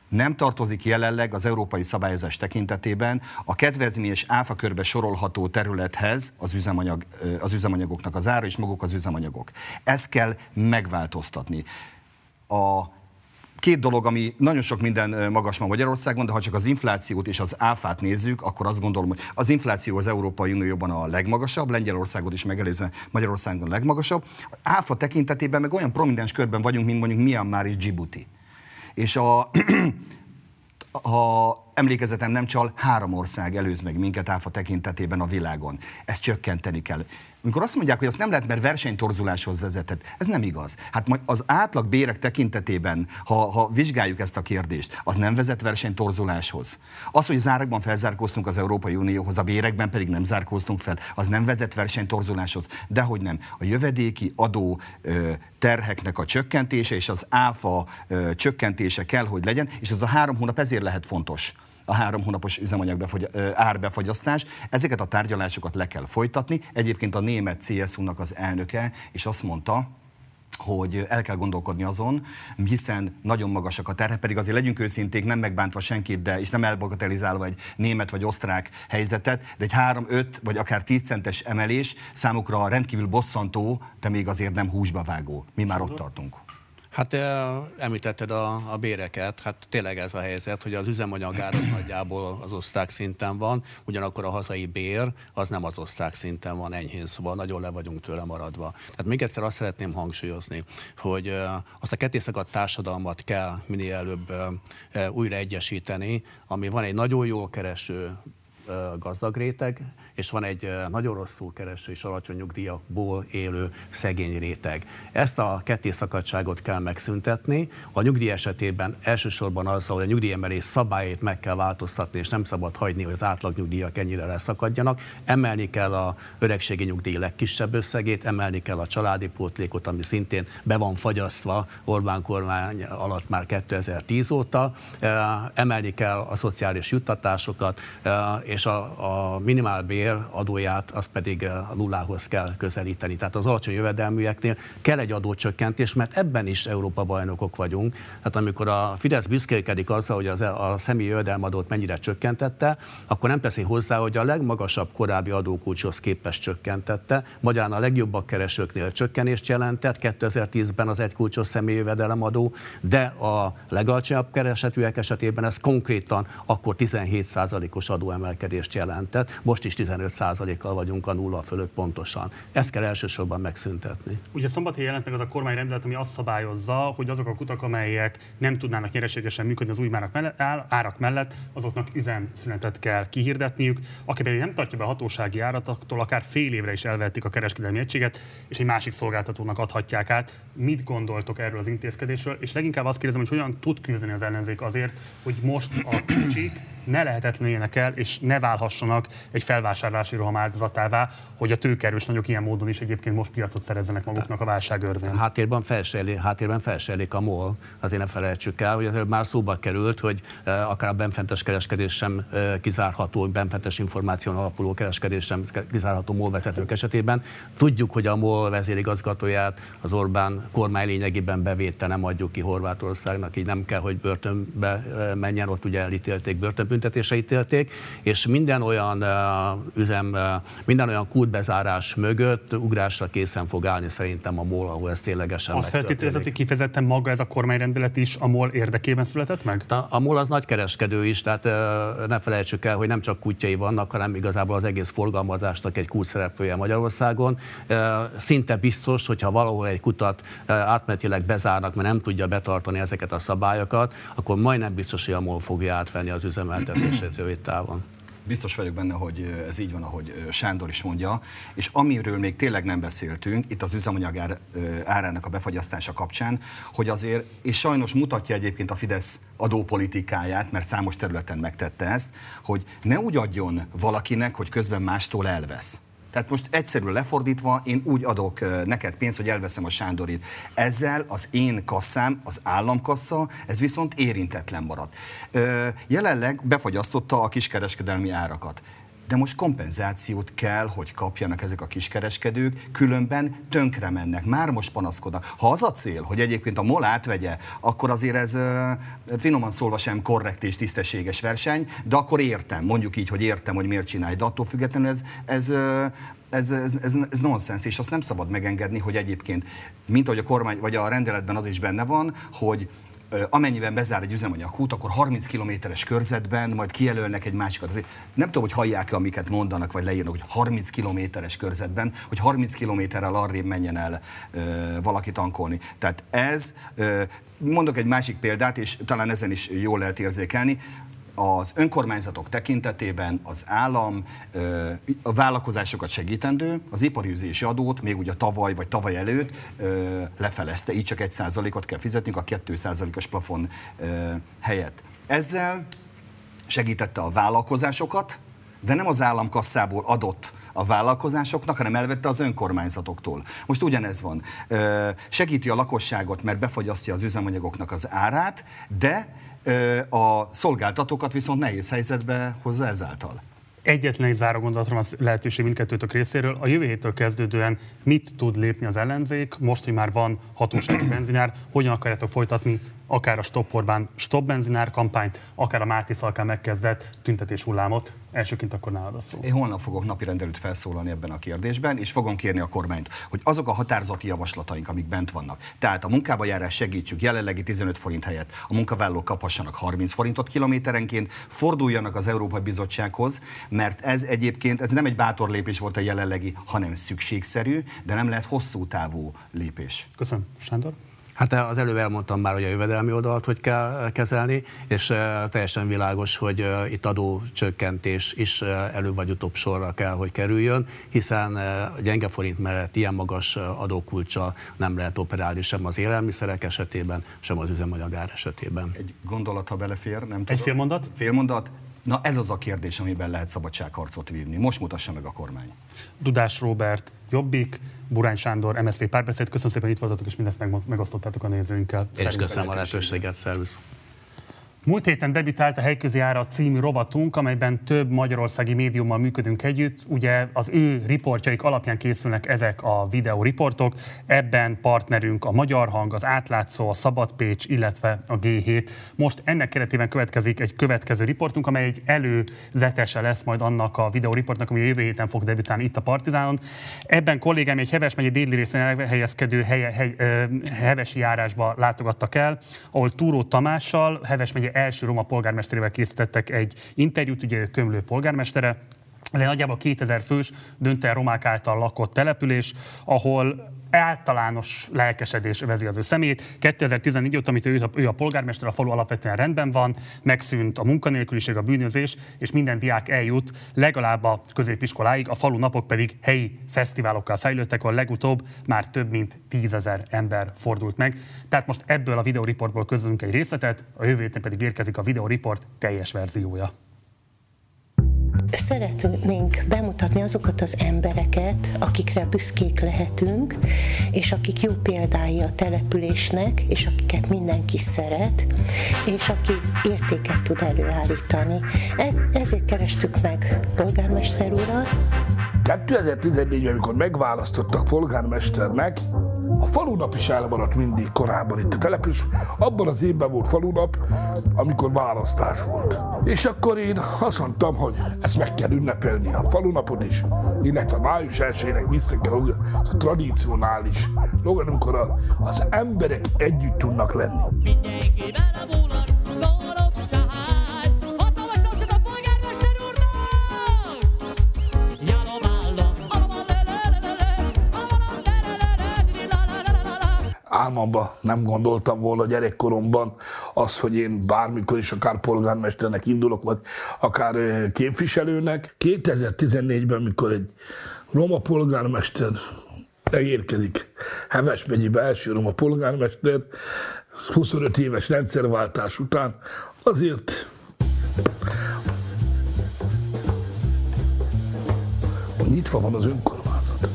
Speaker 8: nem tartozik jelenleg az európai szabályozás tekintetében a kedvezményes áfa körbe sorolható területhez az, üzemanyag, az üzemanyagoknak az ára és maguk az üzemanyagok. Ezt kell megváltoztatni. A két dolog, ami nagyon sok minden magas ma Magyarországon, de ha csak az inflációt és az áfát nézzük, akkor azt gondolom, hogy az infláció az Európai Unióban a legmagasabb, Lengyelországot is megelőzve Magyarországon a legmagasabb. Áfa tekintetében meg olyan prominens körben vagyunk, mint mondjuk Myanmar és Djibouti. És a, <clears throat> ha emlékezetem nem csal, három ország előz meg minket áfa tekintetében a világon. Ezt csökkenteni kell. Amikor azt mondják, hogy azt nem lehet, mert versenytorzuláshoz vezetett, ez nem igaz. Hát az átlag bérek tekintetében, ha, ha vizsgáljuk ezt a kérdést, az nem vezet versenytorzuláshoz. Az, hogy zárakban felzárkóztunk az Európai Unióhoz, a bérekben pedig nem zárkóztunk fel, az nem vezet versenytorzuláshoz. Dehogy nem. A jövedéki adó terheknek a csökkentése és az áfa csökkentése kell, hogy legyen, és ez a három hónap ezért lehet fontos a három hónapos üzemanyag befogy, árbefagyasztás. Ezeket a tárgyalásokat le kell folytatni. Egyébként a német CSU-nak az elnöke, és azt mondta, hogy el kell gondolkodni azon, hiszen nagyon magasak a terhe, pedig azért legyünk őszinték, nem megbántva senkit, de és nem elbagatelizálva egy német vagy osztrák helyzetet, de egy 3-5 vagy akár 10 centes emelés számukra rendkívül bosszantó, de még azért nem húsba vágó. Mi már ott tartunk.
Speaker 9: Hát említetted a, a béreket, hát tényleg ez a helyzet, hogy az üzemanyagár az nagyjából az osztrák szinten van, ugyanakkor a hazai bér az nem az osztrák szinten van enyhén, szóval nagyon le vagyunk tőle maradva. Tehát még egyszer azt szeretném hangsúlyozni, hogy azt a kettészakadt társadalmat kell minél előbb újra egyesíteni, ami van egy nagyon jól kereső gazdag réteg, és van egy nagyon rosszul kereső és alacsony nyugdíjakból élő szegény réteg. Ezt a kettészakadságot kell megszüntetni. A nyugdíj esetében elsősorban azzal, hogy a nyugdíjemelés szabályait meg kell változtatni, és nem szabad hagyni, hogy az átlag nyugdíjak ennyire leszakadjanak. Emelni kell a öregségi nyugdíj legkisebb összegét, emelni kell a családi pótlékot, ami szintén be van fagyasztva Orbán kormány alatt már 2010 óta. Emelni kell a szociális juttatásokat, és a, a minimálbér bér adóját, az pedig a nullához kell közelíteni. Tehát az alacsony jövedelműeknél kell egy adócsökkentés, mert ebben is Európa bajnokok vagyunk. Tehát amikor a Fidesz büszkélkedik azzal, hogy az, a személyi jövedelmadót mennyire csökkentette, akkor nem teszi hozzá, hogy a legmagasabb korábbi adókulcshoz képest csökkentette. Magyarán a legjobbak keresőknél csökkenést jelentett 2010-ben az egykulcsos személyi jövedelemadó, de a legalacsonyabb keresetűek esetében ez konkrétan akkor 17%-os adóemelkedést jelentett, most is 15%-kal vagyunk a nulla fölött pontosan. Ezt kell elsősorban megszüntetni.
Speaker 1: Ugye szombathelyen jelent meg az a kormányrendelet, ami azt szabályozza, hogy azok a kutak, amelyek nem tudnának nyereségesen működni az új árak mellett, azoknak üzemszünetet kell kihirdetniük. Aki pedig nem tartja be a hatósági áratoktól, akár fél évre is elvehetik a kereskedelmi egységet, és egy másik szolgáltatónak adhatják át. Mit gondoltok erről az intézkedésről? És leginkább azt kérdezem, hogy hogyan tud küzdeni az ellenzék azért, hogy most a kicsik ne lehetetlenüljenek el, és ne válhassanak egy felvásárlási roham áldozatává, hogy a tőkerős nagyok ilyen módon is egyébként most piacot szerezzenek maguknak a válság örvén.
Speaker 9: Háttérben felsejlik, háttérben felsejlik a MOL, azért ne felejtsük el, hogy már szóba került, hogy akár a benfentes kereskedés sem kizárható, benfentes információn alapuló kereskedés sem kizárható MOL vezetők esetében. Tudjuk, hogy a MOL vezérigazgatóját az Orbán kormány lényegében bevétel nem adjuk ki Horvátországnak, így nem kell, hogy börtönbe menjen, ott ugye elítélték börtön büntetésre ítélték, és minden olyan üzem, minden olyan kútbezárás mögött ugrásra készen fog állni szerintem a MOL, ahol ez ténylegesen
Speaker 1: Azt feltételezett, hogy kifejezetten maga ez a kormányrendelet is a MOL érdekében született meg?
Speaker 9: A, a MOL az nagy kereskedő is, tehát ne felejtsük el, hogy nem csak kutyai vannak, hanem igazából az egész forgalmazásnak egy kult szereplője Magyarországon. Szinte biztos, hogyha valahol egy kutat átmenetileg bezárnak, mert nem tudja betartani ezeket a szabályokat, akkor majdnem biztos, hogy a MOL fogja átvenni az üzemeltetését rövid távon.
Speaker 8: Biztos vagyok benne, hogy ez így van, ahogy Sándor is mondja, és amiről még tényleg nem beszéltünk, itt az üzemanyag ár, árának a befagyasztása kapcsán, hogy azért, és sajnos mutatja egyébként a Fidesz adópolitikáját, mert számos területen megtette ezt, hogy ne úgy adjon valakinek, hogy közben mástól elvesz. Tehát most egyszerűen lefordítva, én úgy adok neked pénzt, hogy elveszem a Sándorit. Ezzel az én kasszám, az államkassa, ez viszont érintetlen marad. Jelenleg befagyasztotta a kiskereskedelmi árakat de most kompenzációt kell, hogy kapjanak ezek a kiskereskedők, különben tönkre mennek, már most panaszkodnak. Ha az a cél, hogy egyébként a MOL átvegye, akkor azért ez finoman szólva sem korrekt és tisztességes verseny, de akkor értem, mondjuk így, hogy értem, hogy miért csinálj, de attól függetlenül ez, ez ez, ez, ez, ez nonsens, és azt nem szabad megengedni, hogy egyébként, mint ahogy a kormány, vagy a rendeletben az is benne van, hogy amennyiben bezár egy üzemanyagút, akkor 30 kilométeres körzetben majd kijelölnek egy másikat. Azért nem tudom, hogy hallják-e, amiket mondanak, vagy leírnak, hogy 30 kilométeres körzetben, hogy 30 kilométerrel arrébb menjen el ö, valaki tankolni. Tehát ez, ö, mondok egy másik példát, és talán ezen is jól lehet érzékelni, az önkormányzatok tekintetében az állam a vállalkozásokat segítendő, az iparűzési adót még ugye tavaly vagy tavaly előtt lefelezte, így csak egy százalékot kell fizetnünk a 2 százalékos plafon helyett. Ezzel segítette a vállalkozásokat, de nem az államkasszából adott a vállalkozásoknak, hanem elvette az önkormányzatoktól. Most ugyanez van. Segíti a lakosságot, mert befogyasztja az üzemanyagoknak az árát, de a szolgáltatókat viszont nehéz helyzetbe hozza ezáltal.
Speaker 1: Egyetlen egy záró gondolatra van lehetőség mindkettőtök részéről. A jövő héttől kezdődően mit tud lépni az ellenzék, most, hogy már van hatósági <clears throat> benzinár, hogyan akarjátok folytatni akár a Stop Orbán Stop benzinár kampányt, akár a Máté Szalkán megkezdett tüntetés hullámot. Elsőként akkor nálad a szó.
Speaker 8: Én holnap fogok napi rendelőt felszólalni ebben a kérdésben, és fogom kérni a kormányt, hogy azok a határozati javaslataink, amik bent vannak, tehát a munkába járás segítsük jelenlegi 15 forint helyett a munkavállalók kaphassanak 30 forintot kilométerenként, forduljanak az Európai Bizottsághoz, mert ez egyébként ez nem egy bátor lépés volt a jelenlegi, hanem szükségszerű, de nem lehet hosszú távú lépés.
Speaker 1: Köszönöm. Sándor?
Speaker 9: Hát az előbb elmondtam már, hogy a jövedelmi oldalt hogy kell kezelni, és teljesen világos, hogy itt adócsökkentés is előbb vagy utóbb sorra kell, hogy kerüljön, hiszen a gyenge forint mellett ilyen magas adókulcsa nem lehet operálni sem az élelmiszerek esetében, sem az üzemanyagár esetében.
Speaker 8: Egy gondolat, ha belefér, nem tudom.
Speaker 1: Egy félmondat?
Speaker 8: Félmondat. Na ez az a kérdés, amiben lehet szabadságharcot vívni. Most mutassa meg a kormány.
Speaker 1: Dudás Robert, Jobbik, Burány Sándor, MSZP párbeszéd. Köszönöm szépen, hogy itt voltatok, és mindezt megosztottátok a nézőinkkel.
Speaker 9: Én is köszönöm a lehetőséget, szervusz.
Speaker 1: Múlt héten debütált a Helyközi Ára című rovatunk, amelyben több magyarországi médiummal működünk együtt. Ugye az ő riportjaik alapján készülnek ezek a videóriportok. Ebben partnerünk a Magyar Hang, az Átlátszó, a Szabad Pécs, illetve a G7. Most ennek keretében következik egy következő riportunk, amely egy előzetese lesz majd annak a videóriportnak, ami a jövő héten fog debütálni itt a Partizánon. Ebben kollégám egy Heves megye déli részén elhelyezkedő hely, hely, hevesi járásba látogattak el, ahol Túró Tamással, Heves megye első roma polgármesterével készítettek egy interjút, ugye Kömlő polgármestere, ez egy nagyjából 2000 fős, döntően romák által lakott település, ahol általános lelkesedés vezi az ő szemét. 2014 óta, amit ő, ő a polgármester, a falu alapvetően rendben van, megszűnt a munkanélküliség, a bűnözés, és minden diák eljut legalább a középiskoláig, a falu napok pedig helyi fesztiválokkal fejlődtek, ahol legutóbb már több mint tízezer ember fordult meg. Tehát most ebből a videóriportból közölünk egy részletet, a jövő héten pedig érkezik a videóriport teljes verziója
Speaker 10: szeretnénk bemutatni azokat az embereket, akikre büszkék lehetünk, és akik jó példái a településnek, és akiket mindenki szeret, és aki értéket tud előállítani. Ezért kerestük meg polgármester urat.
Speaker 11: 2014-ben, amikor megválasztottak polgármesternek, a falunap is elmaradt mindig korábban itt a település. Abban az évben volt falunap, amikor választás volt. És akkor én azt mondtam, hogy ezt meg kell ünnepelni a falunapot is, illetve május 1-nek vissza kell az a tradicionális dolog, amikor az emberek együtt tudnak lenni. Mindenki álmamba nem gondoltam volna gyerekkoromban az, hogy én bármikor is akár polgármesternek indulok, vagy akár képviselőnek. 2014-ben, mikor egy roma polgármester megérkezik Heves megyébe első roma polgármester, 25 éves rendszerváltás után, azért nyitva van az önkormányzat.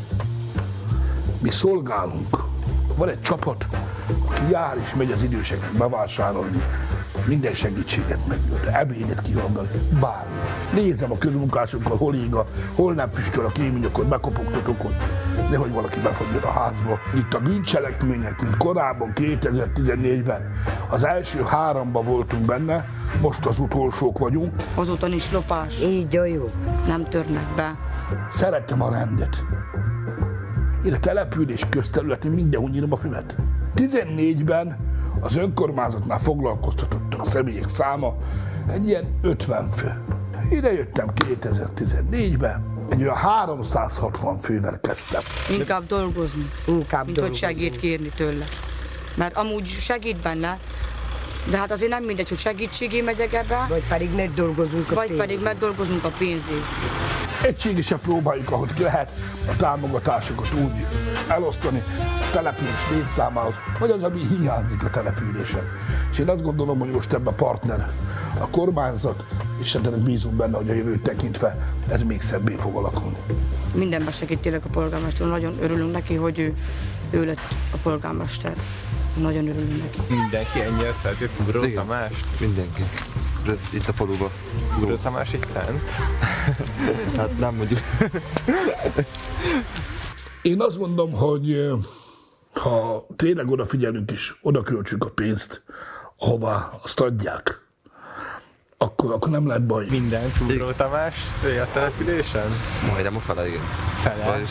Speaker 11: Mi szolgálunk. Van egy csapat, aki jár és megy az időseket bevásárolni, minden segítséget megnyújt, ebédet kihallgatni, bármi. Nézem a közmunkásokkal, hol ég a, hol nem füstöl a kémény, akkor bekopogtatok, hogy nehogy valaki befogjon a házba. Itt a bűncselekmények, mint korábban 2014-ben, az első háromba voltunk benne, most az utolsók vagyunk.
Speaker 12: Azóta is lopás. Így jó. Nem törnek be.
Speaker 11: Szeretem a rendet. Én a település közterületén mindenhol nyírom a füvet. 14-ben az önkormányzatnál foglalkoztatottak a személyek száma egy ilyen 50 fő. Ide jöttem 2014-ben, egy olyan 360 fővel kezdtem.
Speaker 12: Inkább dolgozni, Inkább mint dolgozni. hogy segít kérni tőle. Mert amúgy segít benne, de hát azért nem mindegy, hogy segítségé megyek ebbe.
Speaker 13: Vagy pedig megdolgozunk
Speaker 12: a Vagy pénzét. pedig megdolgozunk a pénzét.
Speaker 11: Egységesen próbáljuk, ahogy lehet a támogatásokat úgy elosztani a település létszámához, vagy az, ami hiányzik a településen. És én azt gondolom, hogy most ebben a partner a kormányzat, és szerintem bízunk benne, hogy a jövőt tekintve ez még szebbé fog alakulni.
Speaker 12: Mindenben segít tényleg a polgármester, nagyon örülünk neki, hogy ő, ő lett a polgármester. Nagyon örülünk neki.
Speaker 14: Mindenki ennyire szereti Ugró Tamást?
Speaker 15: Mindenki. Ez itt a faluban.
Speaker 14: Ugró Tamás is szent? <laughs>
Speaker 15: hát nem mondjuk.
Speaker 11: Én azt mondom, hogy ha tényleg odafigyelünk és oda költsük a pénzt, ahová azt adják, akkor, akkor nem lehet baj.
Speaker 14: Minden Ugró Tamás a településen?
Speaker 15: Majdnem a fele, igen.
Speaker 14: Fele?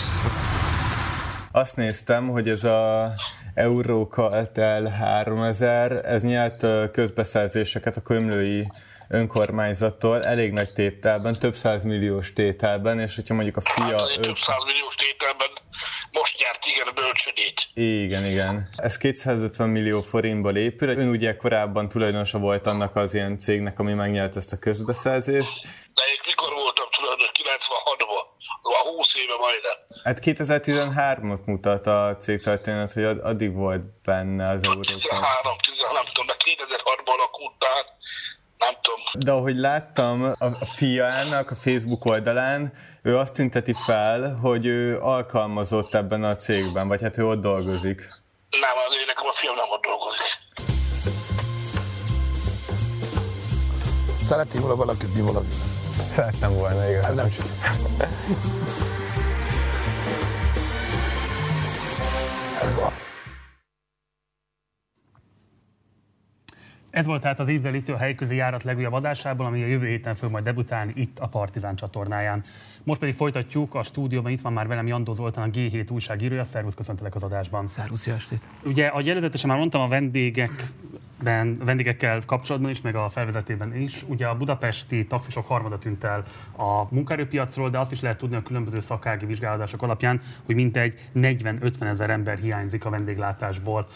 Speaker 14: Azt néztem, hogy ez a Eurókartel 3000, ez nyert közbeszerzéseket a kömlői önkormányzattól elég nagy tételben, több milliós tételben, és hogyha mondjuk a fia...
Speaker 11: Hát, több milliós tételben most nyert igen a bölcsödét.
Speaker 14: Igen, igen. Ez 250 millió forintból épül. Ön ugye korábban tulajdonosa volt annak az ilyen cégnek, ami megnyert ezt a közbeszerzést.
Speaker 11: De én mikor voltam tulajdonos? 96-ban. A 20 éve majdnem.
Speaker 14: Hát 2013-ot mutat a cég történet, hogy addig volt benne az Európa.
Speaker 11: 13, 13, nem tudom, de 2006-ban alakult át, nem tudom.
Speaker 14: De ahogy láttam a fiának a Facebook oldalán, ő azt tünteti fel, hogy ő alkalmazott ebben a cégben, vagy hát ő ott dolgozik.
Speaker 11: Nem, az én nekem a fiam nem ott dolgozik. Szeretnél volna valakit, mi valaki?
Speaker 14: Szerettem volna, igen. Hát nem
Speaker 11: van.
Speaker 1: Ez volt tehát az ízelítő a helyközi járat legújabb adásából, ami a jövő héten fog majd debutálni itt a Partizán csatornáján. Most pedig folytatjuk a stúdióban, itt van már velem Jandó Zoltán, a G7 újságírója. Szervusz, köszöntelek az adásban.
Speaker 16: Szervusz, jó estét.
Speaker 1: Ugye, a előzetesen már mondtam, a vendégek ben, vendégekkel kapcsolatban is, meg a felvezetében is. Ugye a budapesti taxisok harmada tűnt el a munkaerőpiacról, de azt is lehet tudni a különböző szakági vizsgálódások alapján, hogy mintegy 40-50 ezer ember hiányzik a vendéglátásból.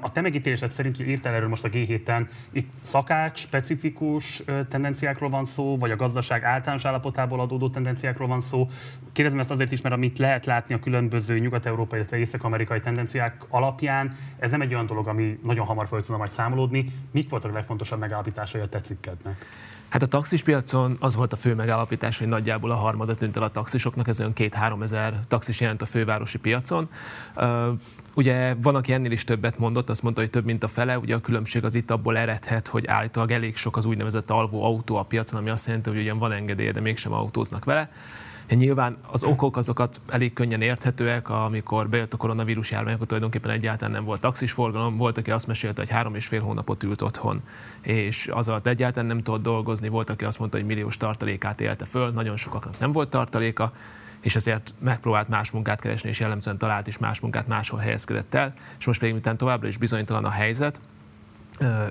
Speaker 1: A te megítélésed szerint, hogy írtál erről most a G7-en, itt szakák, specifikus tendenciákról van szó, vagy a gazdaság általános állapotából adódó tendenciákról van szó. Kérdezem ezt azért is, mert amit lehet látni a különböző nyugat-európai, illetve észak-amerikai tendenciák alapján, ez nem egy olyan dolog, ami nagyon hamar fel tudna majd számolódni, kapcsolódni. Mik voltak a legfontosabb megállapításai a tetszikednek?
Speaker 16: Hát a taxis piacon az volt a fő megállapítás, hogy nagyjából a harmada tűnt el a taxisoknak, ez olyan két-három ezer taxis jelent a fővárosi piacon. Ugye van, aki ennél is többet mondott, azt mondta, hogy több mint a fele, ugye a különbség az itt abból eredhet, hogy állítólag elég sok az úgynevezett alvó autó a piacon, ami azt jelenti, hogy ugyan van engedélye, de mégsem autóznak vele. Nyilván az okok azokat elég könnyen érthetőek, amikor bejött a koronavírus járvány, akkor tulajdonképpen egyáltalán nem volt taxisforgalom. Volt, aki azt mesélte, hogy három és fél hónapot ült otthon, és az alatt egyáltalán nem tudott dolgozni. Volt, aki azt mondta, hogy milliós tartalékát élte föl, nagyon sokaknak nem volt tartaléka és ezért megpróbált más munkát keresni, és jellemzően talált is más munkát, máshol helyezkedett el, és most pedig, miután továbbra is bizonytalan a helyzet,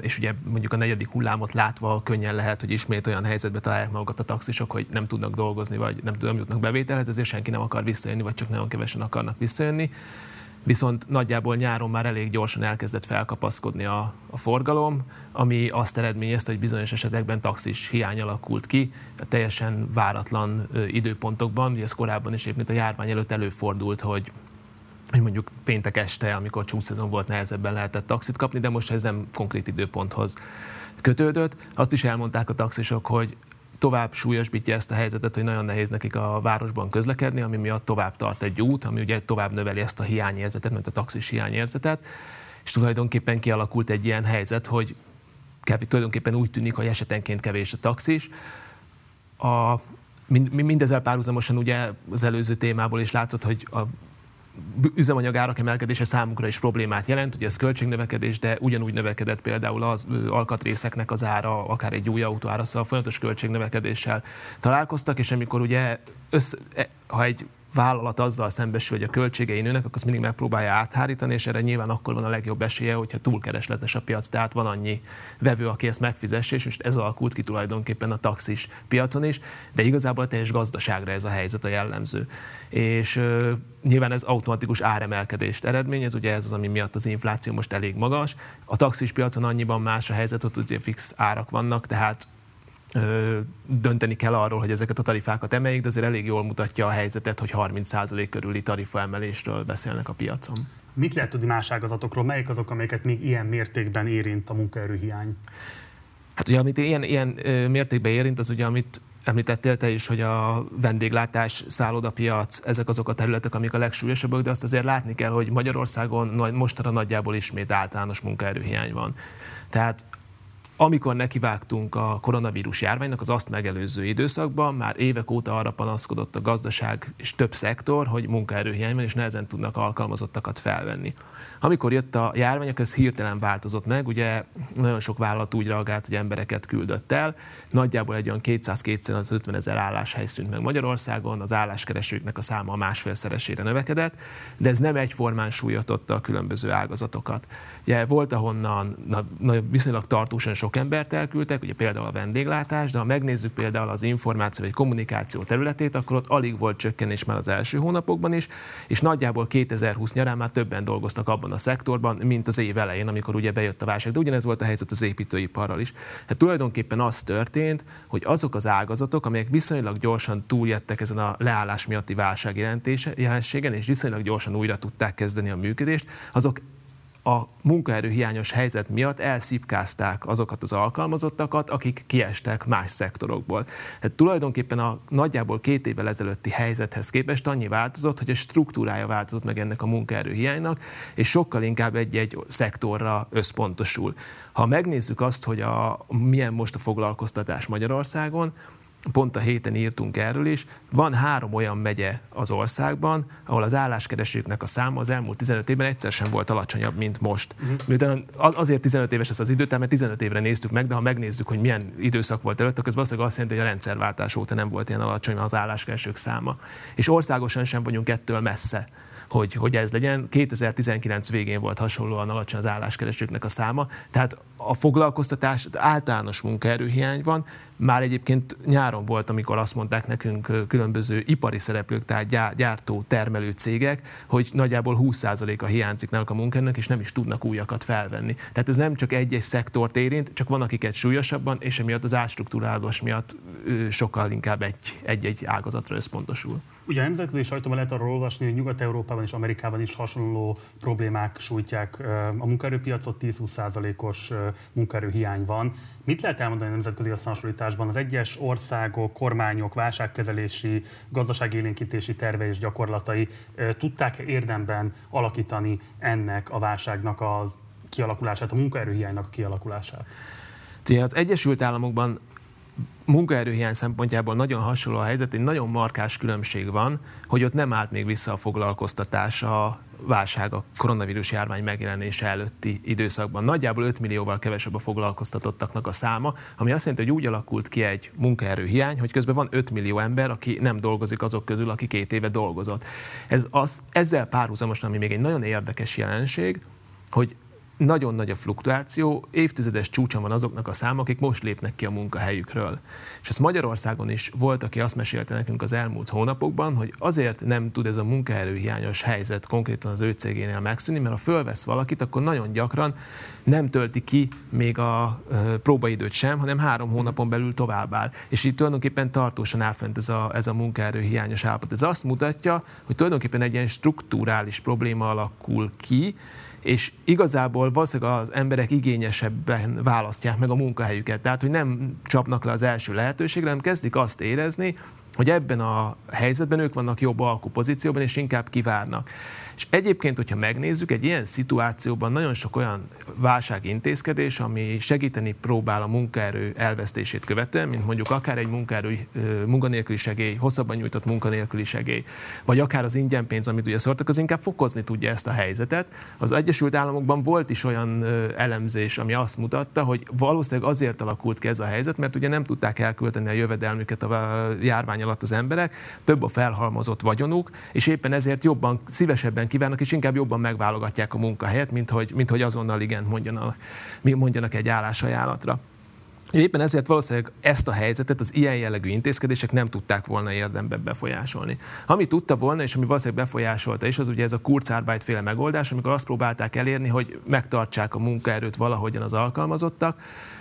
Speaker 16: és ugye mondjuk a negyedik hullámot látva könnyen lehet, hogy ismét olyan helyzetbe találják magukat a taxisok, hogy nem tudnak dolgozni, vagy nem, nem jutnak bevételhez, ezért senki nem akar visszajönni, vagy csak nagyon kevesen akarnak visszajönni. viszont nagyjából nyáron már elég gyorsan elkezdett felkapaszkodni a, a forgalom, ami azt eredményezte, hogy bizonyos esetekben taxis hiány alakult ki, teljesen váratlan időpontokban, ugye ez korábban is mint a járvány előtt előfordult, hogy hogy mondjuk péntek este, amikor csúszszezon volt, nehezebben lehetett taxit kapni, de most ez nem konkrét időponthoz kötődött. Azt is elmondták a taxisok, hogy tovább súlyosbítja ezt a helyzetet, hogy nagyon nehéz nekik a városban közlekedni, ami miatt tovább tart egy út, ami ugye tovább növeli ezt a hiányérzetet, mint a taxis hiányérzetet, és tulajdonképpen kialakult egy ilyen helyzet, hogy tulajdonképpen úgy tűnik, hogy esetenként kevés a taxis. A, mindezzel párhuzamosan ugye az előző témából is látszott, hogy a üzemanyagárak emelkedése számukra is problémát jelent, ugye ez költségnövekedés, de ugyanúgy növekedett például az alkatrészeknek az ára, akár egy új autó ára, szóval folyamatos költségnövekedéssel találkoztak, és amikor ugye, össze, e, ha egy vállalat azzal szembesül, hogy a költségei nőnek, akkor azt mindig megpróbálja áthárítani, és erre nyilván akkor van a legjobb esélye, hogyha túlkeresletes a piac, tehát van annyi vevő, aki ezt megfizesse, és most ez alakult ki tulajdonképpen a taxis piacon is, de igazából a teljes gazdaságra ez a helyzet a jellemző. És uh, nyilván ez automatikus áremelkedést eredményez, ugye ez az, ami miatt az infláció most elég magas. A taxis piacon annyiban más a helyzet, hogy ugye fix árak vannak, tehát dönteni kell arról, hogy ezeket a tarifákat emeljék, de azért elég jól mutatja a helyzetet, hogy 30% körüli tarifaemelésről beszélnek a piacon.
Speaker 1: Mit lehet tudni más ágazatokról? Melyik azok, amelyeket még ilyen mértékben érint a munkaerőhiány?
Speaker 16: Hát ugye, amit ilyen, ilyen mértékben érint, az ugye, amit említettél te is, hogy a vendéglátás, szállodapiac, ezek azok a területek, amik a legsúlyosabbak, de azt azért látni kell, hogy Magyarországon mostanra nagyjából ismét általános munkaerőhiány van. Tehát amikor nekivágtunk a koronavírus járványnak, az azt megelőző időszakban már évek óta arra panaszkodott a gazdaság és több szektor, hogy munkaerőhiány van, és nehezen tudnak alkalmazottakat felvenni. Amikor jött a járvány, ez hirtelen változott meg, ugye nagyon sok vállalat úgy reagált, hogy embereket küldött el, nagyjából egy olyan 200-250 ezer álláshely szűnt meg Magyarországon, az álláskeresőknek a száma a másfélszeresére növekedett, de ez nem egyformán súlyította a különböző ágazatokat. Ugye volt, ahonnan na, na, viszonylag tartósan sok embert elküldtek, ugye például a vendéglátás, de ha megnézzük például az információ vagy kommunikáció területét, akkor ott alig volt csökkenés már az első hónapokban is, és nagyjából 2020 nyarán már többen dolgoztak abban a szektorban, mint az év elején, amikor ugye bejött a válság. De ugyanez volt a helyzet az építőiparral is. Hát tulajdonképpen az történt, hogy azok az ágazatok, amelyek viszonylag gyorsan túljettek ezen a leállás miatti válság jelenségen, és viszonylag gyorsan újra tudták kezdeni a működést, azok a munkaerőhiányos helyzet miatt elszipkázták azokat az alkalmazottakat, akik kiestek más szektorokból. Tehát tulajdonképpen a nagyjából két évvel ezelőtti helyzethez képest annyi változott, hogy a struktúrája változott meg ennek a munkaerőhiánynak, és sokkal inkább egy-egy szektorra összpontosul. Ha megnézzük azt, hogy a, milyen most a foglalkoztatás Magyarországon, pont a héten írtunk erről is, van három olyan megye az országban, ahol az álláskeresőknek a száma az elmúlt 15 évben egyszer sem volt alacsonyabb, mint most. Uh-huh. azért 15 éves ez az időtár, mert 15 évre néztük meg, de ha megnézzük, hogy milyen időszak volt előtt, akkor ez valószínűleg azt jelenti, hogy a rendszerváltás óta nem volt ilyen alacsony az álláskeresők száma. És országosan sem vagyunk ettől messze hogy, hogy ez legyen. 2019 végén volt hasonlóan alacsony az álláskeresőknek a száma, tehát a foglalkoztatás, általános munkaerőhiány van, már egyébként nyáron volt, amikor azt mondták nekünk különböző ipari szereplők, tehát gyártó, termelő cégek, hogy nagyjából 20%-a hiányzik náluk a munkának, és nem is tudnak újakat felvenni. Tehát ez nem csak egy-egy szektort érint, csak van akiket súlyosabban, és emiatt az átstruktúrálás miatt sokkal inkább egy, egy-egy ágazatra összpontosul.
Speaker 1: Ugye a nemzetközi sajtóban lehet arról olvasni, hogy Nyugat-Európában és Amerikában is hasonló problémák sújtják a munkaerőpiacot, 10-20%-os munkaerőhiány van. Mit lehet elmondani a nemzetközi összehasonlításban? Az egyes országok, kormányok, válságkezelési, gazdaságélénkítési terve és gyakorlatai tudták érdemben alakítani ennek a válságnak a kialakulását, a munkaerőhiánynak a kialakulását?
Speaker 16: Az Egyesült Államokban munkaerőhiány szempontjából nagyon hasonló a helyzet, egy nagyon markás különbség van, hogy ott nem állt még vissza a foglalkoztatás a válság a koronavírus járvány megjelenése előtti időszakban. Nagyjából 5 millióval kevesebb a foglalkoztatottaknak a száma, ami azt jelenti, hogy úgy alakult ki egy munkaerőhiány, hogy közben van 5 millió ember, aki nem dolgozik azok közül, aki két éve dolgozott. Ez az, ezzel párhuzamosan, ami még egy nagyon érdekes jelenség, hogy nagyon nagy a fluktuáció, évtizedes csúcson van azoknak a száma, akik most lépnek ki a munkahelyükről. És ez Magyarországon is volt, aki azt mesélte nekünk az elmúlt hónapokban, hogy azért nem tud ez a munkaerőhiányos helyzet konkrétan az ő cégénél megszűnni, mert ha fölvesz valakit, akkor nagyon gyakran nem tölti ki még a próbaidőt sem, hanem három hónapon belül továbbáll. És így tulajdonképpen tartósan elfent ez a, ez a munkaerőhiányos állapot. Ez azt mutatja, hogy tulajdonképpen egy ilyen strukturális probléma alakul ki, és igazából valószínűleg az emberek igényesebben választják meg a munkahelyüket. Tehát, hogy nem csapnak le az első lehetőségre, hanem kezdik azt érezni, hogy ebben a helyzetben ők vannak jobb alkupozícióban, és inkább kivárnak. És egyébként, hogyha megnézzük, egy ilyen szituációban nagyon sok olyan válságintézkedés, ami segíteni próbál a munkaerő elvesztését követően, mint mondjuk akár egy munkaerő, munkanélküli segély, hosszabban nyújtott munkanélküli segély, vagy akár az ingyenpénz, amit ugye szortak, az inkább fokozni tudja ezt a helyzetet. Az Egyesült Államokban volt is olyan elemzés, ami azt mutatta, hogy valószínűleg azért alakult ki ez a helyzet, mert ugye nem tudták elkölteni a jövedelmüket a járvány alatt az emberek, több a felhalmozott vagyonuk, és éppen ezért jobban, szívesebben kívánnak, és inkább jobban megválogatják a munkahelyet, mint hogy, mint hogy azonnal igen mondjanak, mondjanak egy állásajánlatra. Éppen ezért valószínűleg ezt a helyzetet az ilyen jellegű intézkedések nem tudták volna érdemben befolyásolni. Ami tudta volna, és ami valószínűleg befolyásolta is, az ugye ez a Kurzarbeit féle megoldás, amikor azt próbálták elérni, hogy megtartsák a munkaerőt valahogyan az alkalmazottak,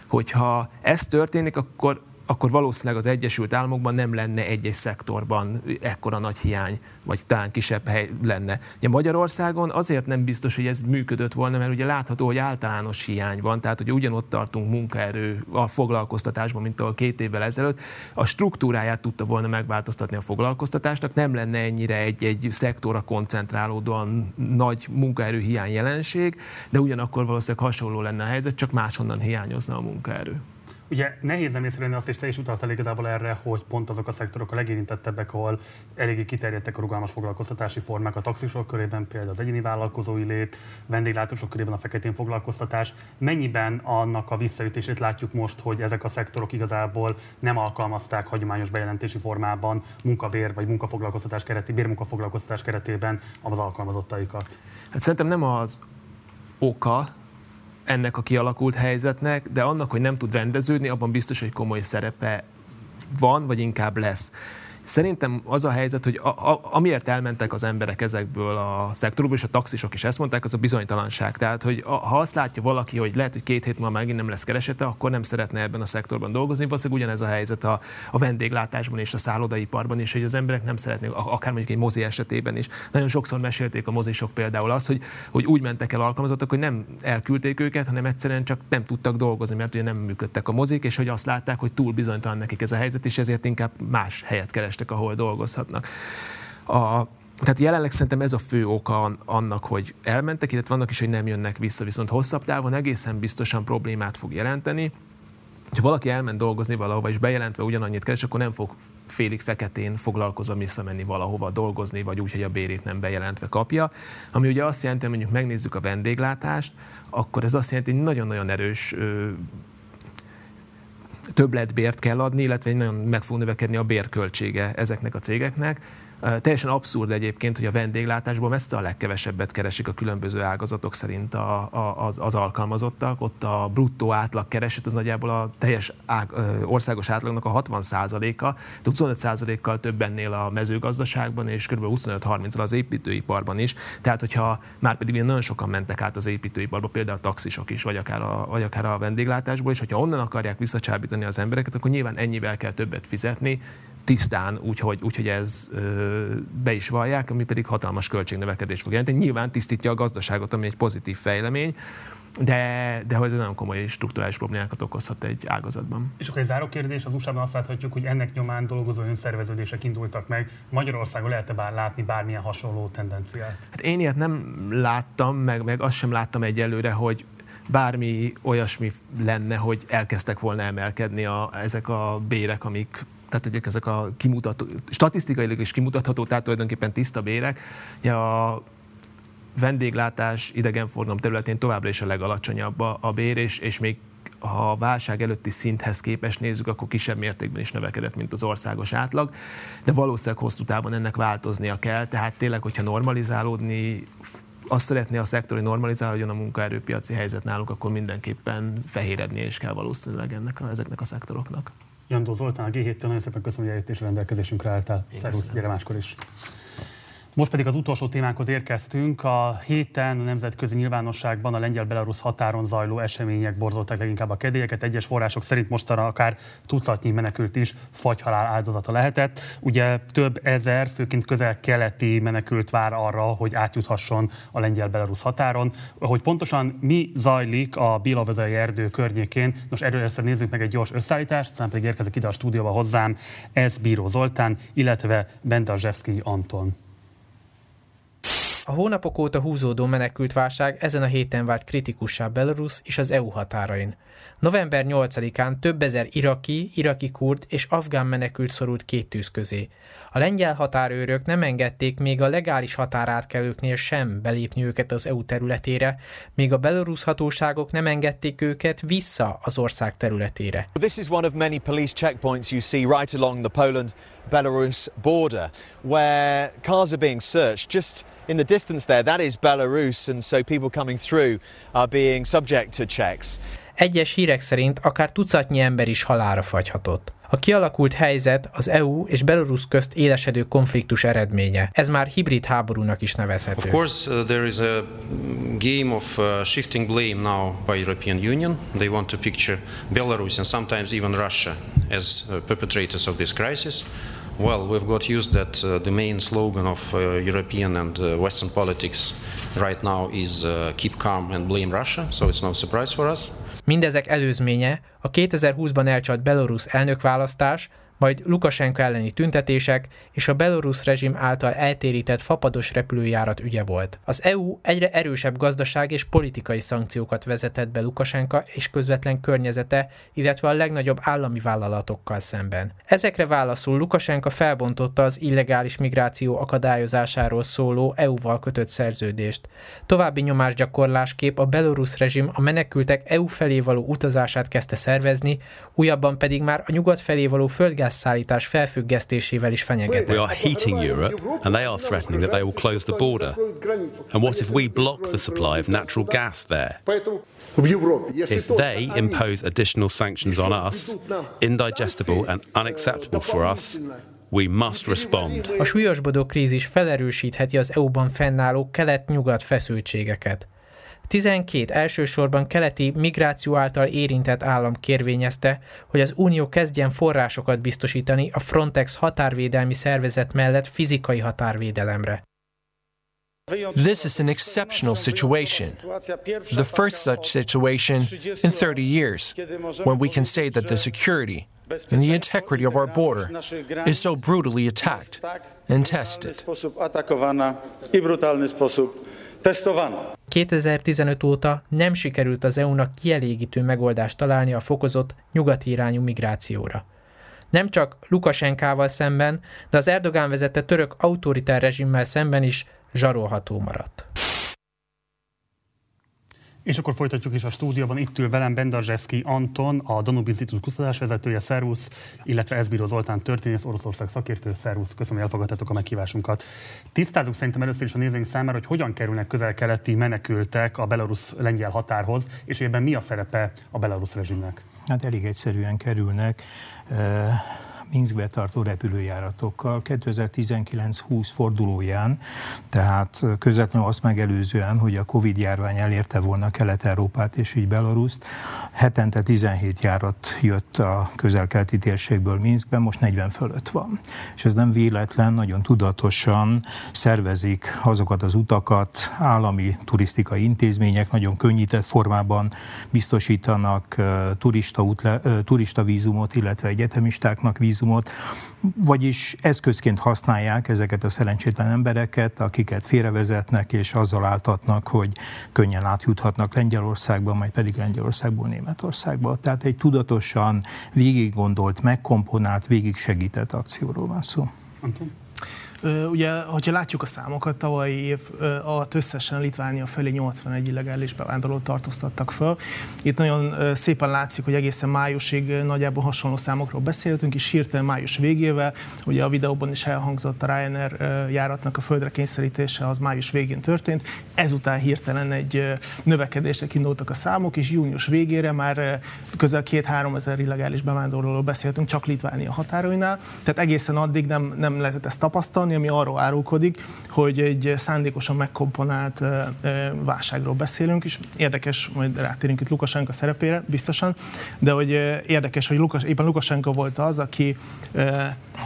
Speaker 16: hogyha ez történik, akkor akkor valószínűleg az Egyesült Államokban nem lenne egy-egy szektorban ekkora nagy hiány, vagy talán kisebb hely lenne. Ugye Magyarországon azért nem biztos, hogy ez működött volna, mert ugye látható, hogy általános hiány van, tehát hogy ugyanott tartunk munkaerő a foglalkoztatásban, mint a két évvel ezelőtt. A struktúráját tudta volna megváltoztatni a foglalkoztatásnak, nem lenne ennyire egy-egy szektorra koncentrálódóan nagy munkaerő hiány jelenség, de ugyanakkor valószínűleg hasonló lenne a helyzet, csak máshonnan hiányozna a munkaerő.
Speaker 1: Ugye nehéz nem észrevenni azt, és te is utaltál igazából erre, hogy pont azok a szektorok a legérintettebbek, ahol eléggé kiterjedtek a rugalmas foglalkoztatási formák a taxisok körében, például az egyéni vállalkozói lét, vendéglátósok körében a feketén foglalkoztatás. Mennyiben annak a visszaütését látjuk most, hogy ezek a szektorok igazából nem alkalmazták hagyományos bejelentési formában munkabér vagy munkafoglalkoztatás kereti, bérmunkafoglalkoztatás keretében az alkalmazottaikat?
Speaker 16: Hát szerintem nem az oka, ennek a kialakult helyzetnek, de annak, hogy nem tud rendeződni, abban biztos, hogy komoly szerepe van, vagy inkább lesz. Szerintem az a helyzet, hogy a, a, amiért elmentek az emberek ezekből a szektorokból, és a taxisok is ezt mondták, az a bizonytalanság. Tehát, hogy a, ha azt látja valaki, hogy lehet, hogy két hét múlva megint nem lesz keresete, akkor nem szeretne ebben a szektorban dolgozni. Valószínűleg ugyanez a helyzet a, a vendéglátásban és a szállodaiparban is, hogy az emberek nem szeretnék, akár mondjuk egy mozi esetében is. Nagyon sokszor mesélték a mozisok például azt, hogy, hogy úgy mentek el alkalmazottak, hogy nem elküldték őket, hanem egyszerűen csak nem tudtak dolgozni, mert ugye nem működtek a mozik, és hogy azt látták, hogy túl bizonytalan nekik ez a helyzet, és ezért inkább más helyet keres kerestek, ahol dolgozhatnak. A, tehát jelenleg szerintem ez a fő oka annak, hogy elmentek, illetve vannak is, hogy nem jönnek vissza, viszont hosszabb távon egészen biztosan problémát fog jelenteni. Ha valaki elment dolgozni valahova, és bejelentve ugyanannyit keres, akkor nem fog félig feketén foglalkozva visszamenni valahova dolgozni, vagy úgy, hogy a bérét nem bejelentve kapja. Ami ugye azt jelenti, hogy mondjuk megnézzük a vendéglátást, akkor ez azt jelenti, hogy nagyon-nagyon erős többletbért kell adni, illetve nagyon meg fog növekedni a bérköltsége ezeknek a cégeknek. Teljesen abszurd egyébként, hogy a vendéglátásból messze a legkevesebbet keresik a különböző ágazatok szerint a, a, az, az alkalmazottak. Ott a bruttó átlag kereset az nagyjából a teljes ág, országos átlagnak a 60%-a, de 25%-kal több ennél a mezőgazdaságban, és kb. 25-30-al az építőiparban is. Tehát, hogyha már pedig nagyon sokan mentek át az építőiparba, például a taxisok is, vagy akár a, vagy akár a vendéglátásból, és hogyha onnan akarják visszacsábítani az embereket, akkor nyilván ennyivel kell többet fizetni, tisztán, úgyhogy, úgyhogy ez be is vallják, ami pedig hatalmas költségnövekedés fog jelenteni. Nyilván tisztítja a gazdaságot, ami egy pozitív fejlemény, de, de hogy ez nagyon komoly struktúrális problémákat okozhat egy ágazatban.
Speaker 1: És akkor egy záró kérdés, az USA-ban azt láthatjuk, hogy ennek nyomán dolgozó önszerveződések indultak meg. Magyarországon lehet-e bár látni bármilyen hasonló tendenciát?
Speaker 16: Hát én ilyet nem láttam, meg, meg azt sem láttam egyelőre, hogy bármi olyasmi lenne, hogy elkezdtek volna emelkedni a, ezek a bérek, amik tehát hogy ezek a kimutató, statisztikailag is kimutatható, tehát tulajdonképpen tiszta bérek. Ugye a vendéglátás idegenforgalom területén továbbra is a legalacsonyabb a, a bér, és, és még ha a válság előtti szinthez képest nézzük, akkor kisebb mértékben is növekedett, mint az országos átlag, de valószínűleg hosszú távon ennek változnia kell, tehát tényleg, hogyha normalizálódni azt szeretné a normalizálni, hogy a munkaerőpiaci helyzet náluk, akkor mindenképpen fehéredni is kell valószínűleg ennek a, ezeknek a szektoroknak.
Speaker 1: Jandó Zoltán, a G7-től nagyon szépen köszönöm, hogy eljöttél rendelkezésünkre álltál. Szervusz, gyere máskor is. Most pedig az utolsó témánkhoz érkeztünk. A héten a nemzetközi nyilvánosságban a lengyel-belarusz határon zajló események borzolták leginkább a kedélyeket. Egyes források szerint mostanra akár tucatnyi menekült is fagyhalál áldozata lehetett. Ugye több ezer, főként közel-keleti menekült vár arra, hogy átjuthasson a lengyel-belarusz határon. Hogy pontosan mi zajlik a Bilovezai erdő környékén, nos erről először nézzük meg egy gyors összeállítást, aztán pedig érkezik ide a stúdióba hozzám ez Bíró Zoltán, illetve Bendazsevszki Anton.
Speaker 13: A hónapok óta húzódó menekült válság ezen a héten vált kritikussá Belarus és az EU határain. November 8-án több ezer iraki, iraki kurd és afgán menekült szorult két tűz közé. A lengyel határőrök nem engedték még a legális határátkelőknél sem belépni őket az EU területére, még a belorusz hatóságok nem engedték őket vissza az ország területére.
Speaker 17: This is one of many police checkpoints you see right along the Poland-Belarus border, where cars are being searched just in the distance there, that is Belarus, and so people coming through are being subject to checks.
Speaker 13: Egyes hírek szerint akár tucatnyi ember is halára fagyhatott. A kialakult helyzet az EU és Belarus közt élesedő konfliktus eredménye. Ez már hibrid háborúnak is nevezhető.
Speaker 18: Of course, uh, there is a game of uh, shifting blame now by European Union. They want to picture Belarus and sometimes even Russia as uh, perpetrators of this crisis. Well, we've got used that uh, the main slogan of uh, European and uh, Western politics right now is uh, keep calm and blame Russia, so it's no surprise for us.
Speaker 13: Mindezek előzménye a 2020-ban elcsalt belorusz elnökválasztás, majd Lukasenko elleni tüntetések és a belorusz rezsim által eltérített fapados repülőjárat ügye volt. Az EU egyre erősebb gazdaság és politikai szankciókat vezetett be Lukasenka és közvetlen környezete, illetve a legnagyobb állami vállalatokkal szemben. Ezekre válaszul Lukasenka felbontotta az illegális migráció akadályozásáról szóló EU-val kötött szerződést. További nyomásgyakorlásképp a belorusz rezsim a menekültek EU felé való utazását kezdte szervezni, újabban pedig már a nyugat felé való földgáz gázszállítás felfüggesztésével is fenyegetett.
Speaker 19: We are heating Europe and they are threatening that they will close the border. And what if we block the supply of natural gas there? If they impose additional sanctions on us, indigestible and unacceptable for us, We must respond.
Speaker 13: A súlyosbodó krízis felerősítheti az EU-ban fennálló kelet-nyugat feszültségeket. 12 elsősorban keleti migráció által érintett állam kérvényezte, hogy az Unió kezdjen forrásokat biztosítani a Frontex határvédelmi szervezet mellett fizikai határvédelemre.
Speaker 20: This is an exceptional situation, the first such situation in 30 years, when we can say that the security and the integrity of our border is so brutally attacked and tested.
Speaker 13: 2015 óta nem sikerült az EU-nak kielégítő megoldást találni a fokozott nyugati irányú migrációra. Nem csak Lukasenkával szemben, de az Erdogán vezette török autoritár rezsimmel szemben is zsarolható maradt.
Speaker 1: És akkor folytatjuk is a stúdióban. Itt ül velem Bendarzseszki Anton, a Danube Institute kutatásvezetője, Szervusz, illetve Ezbíró Zoltán történész, Oroszország szakértő, Szervusz. Köszönöm, hogy elfogadtátok a meghívásunkat. Tisztázzuk szerintem először is a nézőink számára, hogy hogyan kerülnek közel-keleti menekültek a belarusz-lengyel határhoz, és ebben mi a szerepe a belarusz rezsimnek?
Speaker 21: Hát elég egyszerűen kerülnek. Minskbe tartó repülőjáratokkal 2019-20 fordulóján, tehát közvetlenül azt megelőzően, hogy a Covid járvány elérte volna Kelet-Európát és így Belaruszt, hetente 17 járat jött a közel-keleti térségből Minskbe, most 40 fölött van. És ez nem véletlen, nagyon tudatosan szervezik azokat az utakat, állami turisztikai intézmények nagyon könnyített formában biztosítanak turista, útle, turista vízumot, illetve egyetemistáknak vízumot, vízumot, vagyis eszközként használják ezeket a szerencsétlen embereket, akiket félrevezetnek és azzal áltatnak, hogy könnyen átjuthatnak Lengyelországba, majd pedig Lengyelországból Németországba. Tehát egy tudatosan végig gondolt, megkomponált, végig segített akcióról van szó.
Speaker 16: Anton?
Speaker 22: Ugye, hogyha látjuk a számokat, tavalyi év alatt összesen Litvánia felé 81 illegális bevándorlót tartóztattak föl. Itt nagyon szépen látszik, hogy egészen májusig nagyjából hasonló számokról beszéltünk, és hirtelen május végével, ugye a videóban is elhangzott a Ryanair járatnak a földre kényszerítése, az május végén történt. Ezután hirtelen egy növekedésnek indultak a számok, és június végére már közel két-három ezer illegális bevándorlóról beszéltünk csak Litvánia határainál. Tehát egészen addig nem, nem lehetett ezt tapasztalni, ami arról árulkodik, hogy egy szándékosan megkomponált válságról beszélünk, és érdekes, majd rátérünk itt Lukasenka szerepére, biztosan, de hogy érdekes, hogy Lukas, éppen Lukasenka volt az, aki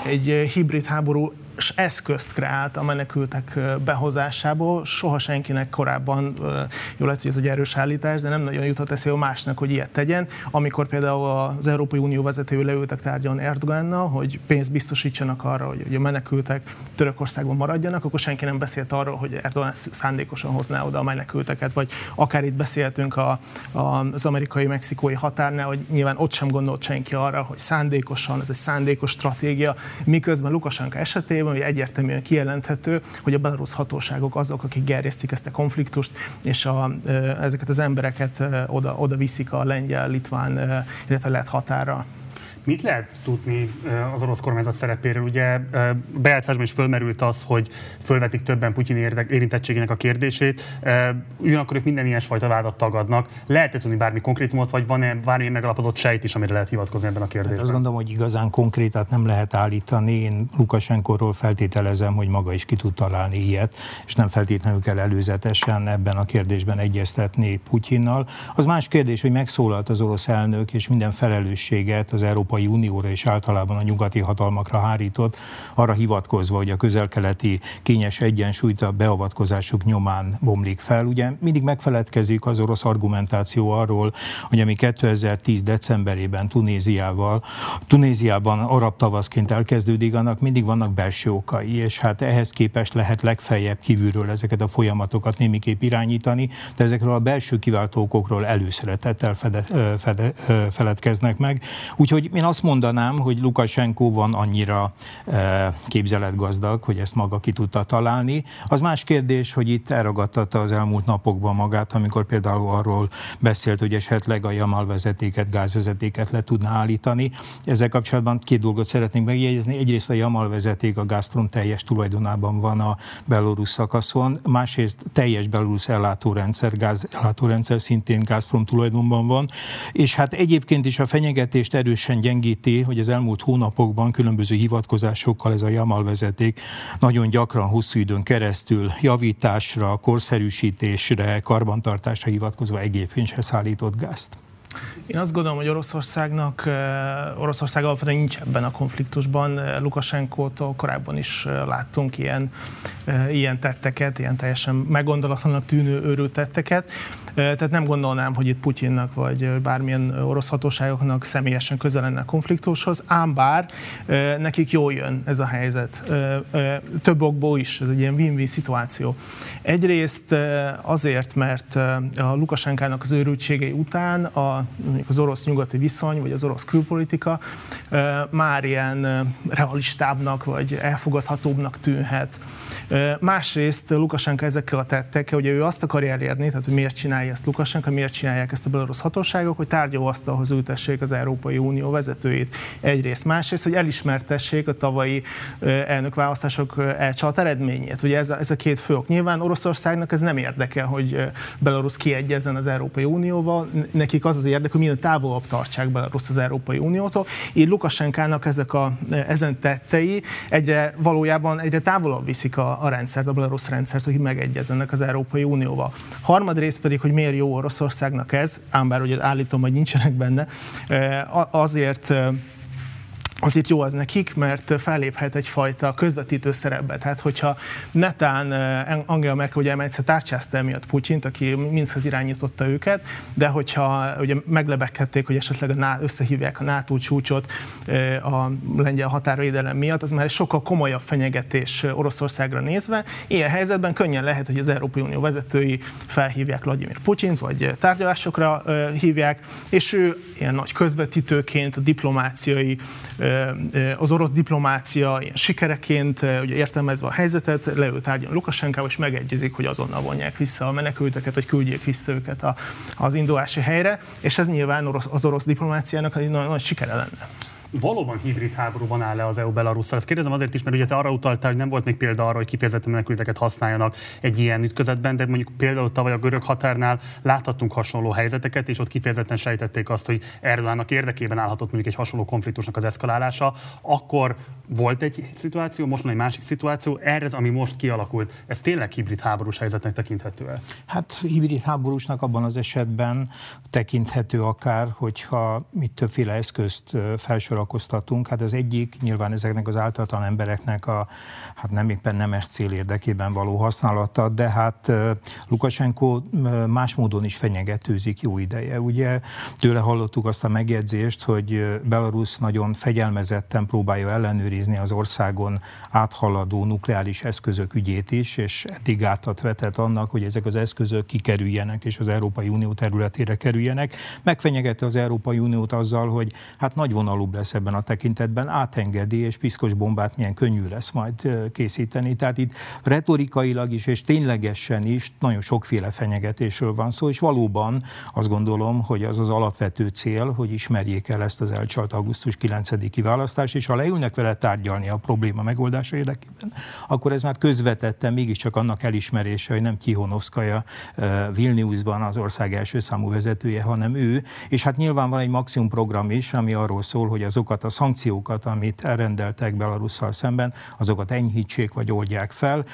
Speaker 22: egy hibrid háború eszközt kreált a menekültek behozásából. Soha senkinek korábban, jó lehet, hogy ez egy erős állítás, de nem nagyon jutott eszébe másnak, hogy ilyet tegyen. Amikor például az Európai Unió vezetői leültek tárgyalni Erdogannal, hogy pénzt biztosítsanak arra, hogy a menekültek Törökországban maradjanak, akkor senki nem beszélt arról, hogy Erdogan szándékosan hozná oda a menekülteket, vagy akár itt beszéltünk a, a, az amerikai-mexikói határnál, hogy nyilván ott sem gondolt senki arra, hogy szándékosan, ez egy szándékos stratégia, miközben Lukasenka esetében ami egyértelműen kijelenthető, hogy a belarusz hatóságok azok, akik gerjesztik ezt a konfliktust, és a, ezeket az embereket oda, oda viszik a lengyel-litván, illetve lehet határa.
Speaker 1: Mit lehet tudni az orosz kormányzat szerepéről? Ugye bejátszásban is fölmerült az, hogy fölvetik többen Putyin érintettségének a kérdését, ugyanakkor ők minden ilyesfajta vádat tagadnak. Lehet-e tudni bármi konkrétumot, vagy van-e bármilyen megalapozott sejt is, amire lehet hivatkozni ebben a kérdésben? Hát
Speaker 21: azt gondolom, hogy igazán konkrétat nem lehet állítani. Én Lukasenkorról feltételezem, hogy maga is ki tud találni ilyet, és nem feltétlenül kell előzetesen ebben a kérdésben egyeztetni Putyinnal. Az más kérdés, hogy megszólalt az orosz elnök, és minden felelősséget az Európai Európai Unióra és általában a nyugati hatalmakra hárított, arra hivatkozva, hogy a közelkeleti kényes egyensúlyt a beavatkozásuk nyomán bomlik fel. Ugye mindig megfeledkezik az orosz argumentáció arról, hogy ami 2010 decemberében Tunéziával, Tunéziában arab tavaszként elkezdődik, annak mindig vannak belső okai, és hát ehhez képest lehet legfeljebb kívülről ezeket a folyamatokat némiképp irányítani, de ezekről a belső kiváltó okokról előszeretettel fede, fede, feledkeznek meg. Úgyhogy én azt mondanám, hogy Lukasenko van annyira e, képzeletgazdag, hogy ezt maga ki tudta találni. Az más kérdés, hogy itt elragadtatta az elmúlt napokban magát, amikor például arról beszélt, hogy esetleg a Jamal vezetéket, gázvezetéket le tudná állítani. Ezzel kapcsolatban két dolgot szeretnénk megjegyezni. Egyrészt a Jamal vezeték a Gazprom teljes tulajdonában van a belorusz szakaszon, másrészt teljes belorusz ellátórendszer, gáz szintén Gazprom tulajdonban van, és hát egyébként is a fenyegetést erősen gyengíti, hogy az elmúlt hónapokban különböző hivatkozásokkal ez a Jamal vezeték nagyon gyakran hosszú időn keresztül javításra, korszerűsítésre, karbantartásra hivatkozva egyébként szállított gázt.
Speaker 22: Én azt gondolom, hogy Oroszországnak, eh, Oroszország alapvetően nincs ebben a konfliktusban. Eh, Lukasenkótól korábban is eh, láttunk ilyen, ilyen tetteket, ilyen teljesen meggondolatlanak tűnő őrült tetteket. Tehát nem gondolnám, hogy itt Putyinnak vagy bármilyen orosz hatóságoknak személyesen közel lenne a konfliktushoz, ám bár nekik jól jön ez a helyzet. Több okból is, ez egy ilyen win-win szituáció. Egyrészt azért, mert a Lukasenkának az őrültségei után a, az orosz-nyugati viszony, vagy az orosz külpolitika már ilyen realistábbnak, vagy elfogadhatóbbnak tűnhet. Másrészt Lukasenka ezekkel a tettekkel, hogy ő azt akarja elérni, tehát hogy miért csinálja ezt Lukasenka, miért csinálják ezt a belorusz hatóságok, hogy tárgyalóasztalhoz ültessék az Európai Unió vezetőit egyrészt. Másrészt, hogy elismertessék a tavalyi elnökválasztások elcsalt eredményét. Ugye ez a, ez a két fő ok. Nyilván Oroszországnak ez nem érdekel, hogy Belarus kiegyezzen az Európai Unióval, nekik az az érdek, hogy minél távolabb tartsák Belarus az Európai Uniótól. Így Lukasenkának ezek a, ezen tettei egyre valójában egyre távolabb viszik a, a rendszert, a belarusz rendszert, hogy megegyezzenek az Európai Unióval. Harmadrészt pedig, hogy miért jó Oroszországnak ez, ám bár ugye állítom, hogy nincsenek benne, azért azért jó az nekik, mert felléphet egyfajta közvetítő szerepbe. Tehát, hogyha netán eh, Angela Merkel ugye egyszer tárcsázta emiatt Putyint, aki Minskhez irányította őket, de hogyha ugye meglebeghették, hogy esetleg a NATO, összehívják a NATO csúcsot eh, a lengyel határvédelem miatt, az már egy sokkal komolyabb fenyegetés Oroszországra nézve. Ilyen helyzetben könnyen lehet, hogy az Európai Unió vezetői felhívják Vladimir Putyint, vagy tárgyalásokra eh, hívják, és ő ilyen nagy közvetítőként a diplomáciai az orosz diplomácia ilyen sikereként ugye értelmezve a helyzetet, leül tárgyalni Lukasenkával, és megegyezik, hogy azonnal vonják vissza a menekülteket, vagy küldjék vissza őket az indulási helyre, és ez nyilván az orosz diplomáciának egy nagy, nagy sikere lenne
Speaker 1: valóban hibrid háborúban áll le az EU Belarusszal? Ezt kérdezem azért is, mert ugye te arra utaltál, hogy nem volt még példa arra, hogy kifejezetten menekülteket használjanak egy ilyen ütközetben, de mondjuk például tavaly a görög határnál láthattunk hasonló helyzeteket, és ott kifejezetten sejtették azt, hogy Erdogannak érdekében állhatott mondjuk egy hasonló konfliktusnak az eszkalálása. Akkor volt egy szituáció, most van egy másik szituáció, erre az, ami most kialakult, ez tényleg hibrid háborús helyzetnek tekinthető el?
Speaker 21: Hát hibrid háborúsnak abban az esetben tekinthető akár, hogyha mit többféle eszközt felsor sorakoztatunk. Hát az egyik nyilván ezeknek az általatlan embereknek a hát nem éppen nemes cél érdekében való használata, de hát Lukasenko más módon is fenyegetőzik jó ideje. Ugye tőle hallottuk azt a megjegyzést, hogy Belarus nagyon fegyelmezetten próbálja ellenőrizni az országon áthaladó nukleáris eszközök ügyét is, és eddig átat vetett annak, hogy ezek az eszközök kikerüljenek és az Európai Unió területére kerüljenek. Megfenyegette az Európai Uniót azzal, hogy hát nagyvonalúbb lesz lesz ebben a tekintetben, átengedi, és piszkos bombát milyen könnyű lesz majd készíteni. Tehát itt retorikailag is, és ténylegesen is nagyon sokféle fenyegetésről van szó, és valóban azt gondolom, hogy az az alapvető cél, hogy ismerjék el ezt az elcsalt augusztus 9-i választást, és ha leülnek vele tárgyalni a probléma megoldása érdekében, akkor ez már közvetetten mégiscsak annak elismerése, hogy nem Tihonovszkaja Vilniusban az ország első számú vezetője, hanem ő, és hát nyilván van egy maximum program is, ami arról szól, hogy az azokat a szankciókat, amit elrendeltek Belarusszal szemben, azokat enyhítsék vagy oldják fel.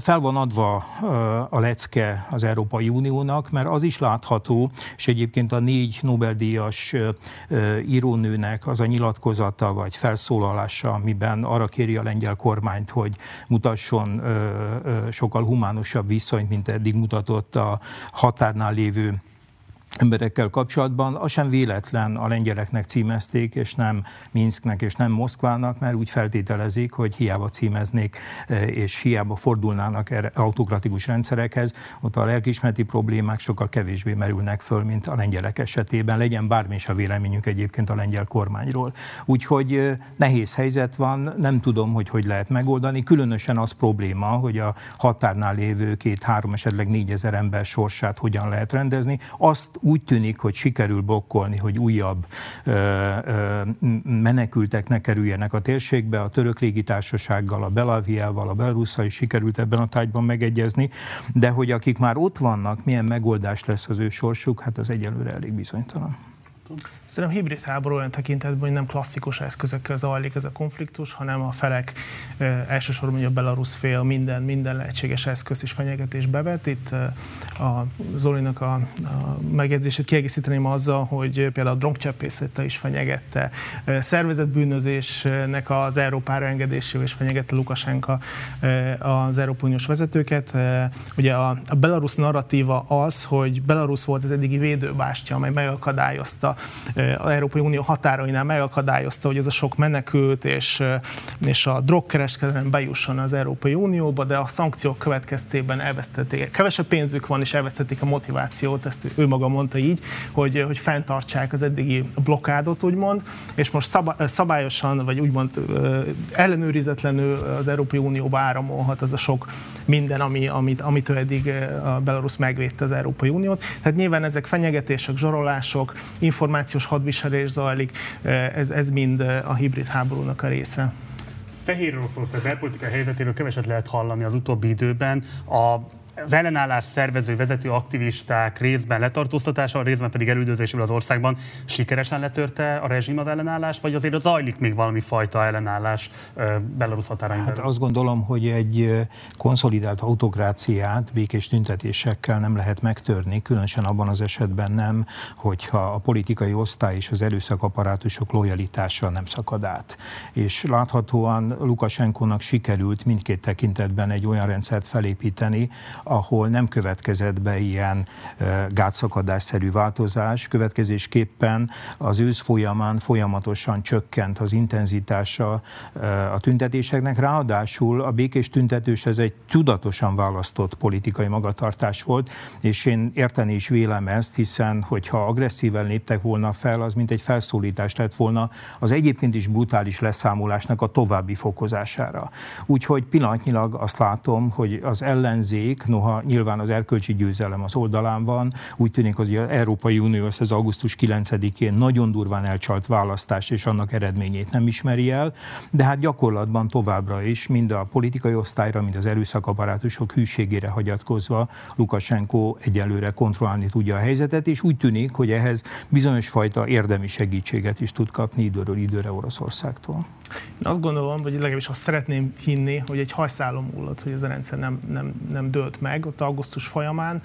Speaker 21: Fel van adva a lecke az Európai Uniónak, mert az is látható, és egyébként a négy Nobel-díjas írónőnek az a nyilatkozata vagy felszólalása, amiben arra kéri a lengyel kormányt, hogy mutasson sokkal humánusabb viszonyt, mint eddig mutatott a határnál lévő emberekkel kapcsolatban, az sem véletlen a lengyeleknek címezték, és nem Minsknek és nem Moszkvának, mert úgy feltételezik, hogy hiába címeznék, eh, és hiába fordulnának autokratikus rendszerekhez, ott a lelkismereti problémák sokkal kevésbé merülnek föl, mint a lengyelek esetében, legyen bármi is a véleményünk egyébként a lengyel kormányról. Úgyhogy eh, nehéz helyzet van, nem tudom, hogy hogy lehet megoldani, különösen az probléma, hogy a határnál lévő két-három, esetleg négyezer ember sorsát hogyan lehet rendezni. Azt úgy tűnik, hogy sikerül blokkolni, hogy újabb ö, ö, menekültek ne kerüljenek a térségbe, a török légitársasággal, a Belaviával, a Belarusszal is sikerült ebben a tájban megegyezni, de hogy akik már ott vannak, milyen megoldás lesz az ő sorsuk, hát az egyelőre elég bizonytalan.
Speaker 22: Szerintem hibrid háború olyan tekintetben, hogy nem klasszikus eszközökkel zajlik ez a konfliktus, hanem a felek elsősorban a Belarus fél minden, minden lehetséges eszköz és fenyegetés bevet. Itt a Zolinak a, a megjegyzését kiegészíteném azzal, hogy például a drogcseppészete is fenyegette, szervezetbűnözésnek az Európára engedésével is fenyegette Lukasenka az Európai Uniós vezetőket. Ugye a, a Belarus narratíva az, hogy Belarus volt az eddigi védőbástya, amely megakadályozta az Európai Unió határainál megakadályozta, hogy ez a sok menekült és, és a drogkereskedelem bejusson az Európai Unióba, de a szankciók következtében elvesztették. Kevesebb pénzük van, és elvesztették a motivációt, ezt ő maga mondta így, hogy, hogy fenntartsák az eddigi blokkádot, úgymond, és most szabályosan, vagy úgymond ellenőrizetlenül az Európai Unióba áramolhat az a sok minden, ami, amit, amitől eddig a Belarus megvédte az Európai Uniót. Tehát nyilván ezek fenyegetések, zsarolások, információs hadviselés zajlik, ez, ez mind a hibrid háborúnak a része.
Speaker 1: Fehér Oroszország belpolitikai helyzetéről keveset lehet hallani az utóbbi időben. A az ellenállás szervező vezető aktivisták részben letartóztatása, részben pedig elüldözésével az országban sikeresen letörte a rezsim az ellenállást, vagy azért zajlik még valami fajta ellenállás Belarus határain
Speaker 21: Hát azt gondolom, hogy egy konszolidált autokráciát békés tüntetésekkel nem lehet megtörni, különösen abban az esetben nem, hogyha a politikai osztály és az erőszakaparátusok lojalitása nem szakad át. És láthatóan Lukasenkónak sikerült mindkét tekintetben egy olyan rendszert felépíteni, ahol nem következett be ilyen gátszakadásszerű változás. Következésképpen az ősz folyamán folyamatosan csökkent az intenzitása a tüntetéseknek, ráadásul a békés tüntetős ez egy tudatosan választott politikai magatartás volt, és én érteni is vélem ezt, hiszen hogyha agresszíven léptek volna fel, az mint egy felszólítás lett volna az egyébként is brutális leszámolásnak a további fokozására. Úgyhogy pillanatnyilag azt látom, hogy az ellenzék, noha nyilván az erkölcsi győzelem az oldalán van, úgy tűnik, hogy az Európai Unió az augusztus 9-én nagyon durván elcsalt választás és annak eredményét nem ismeri el, de hát gyakorlatban továbbra is mind a politikai osztályra, mind az erőszakaparátusok hűségére hagyatkozva Lukasenko egyelőre kontrollálni tudja a helyzetet, és úgy tűnik, hogy ehhez bizonyos fajta érdemi segítséget is tud kapni időről időre Oroszországtól.
Speaker 22: Én azt gondolom, vagy legalábbis azt szeretném hinni, hogy egy hajszálom múlott, hogy ez a rendszer nem, nem, nem dőlt meg ott augusztus folyamán,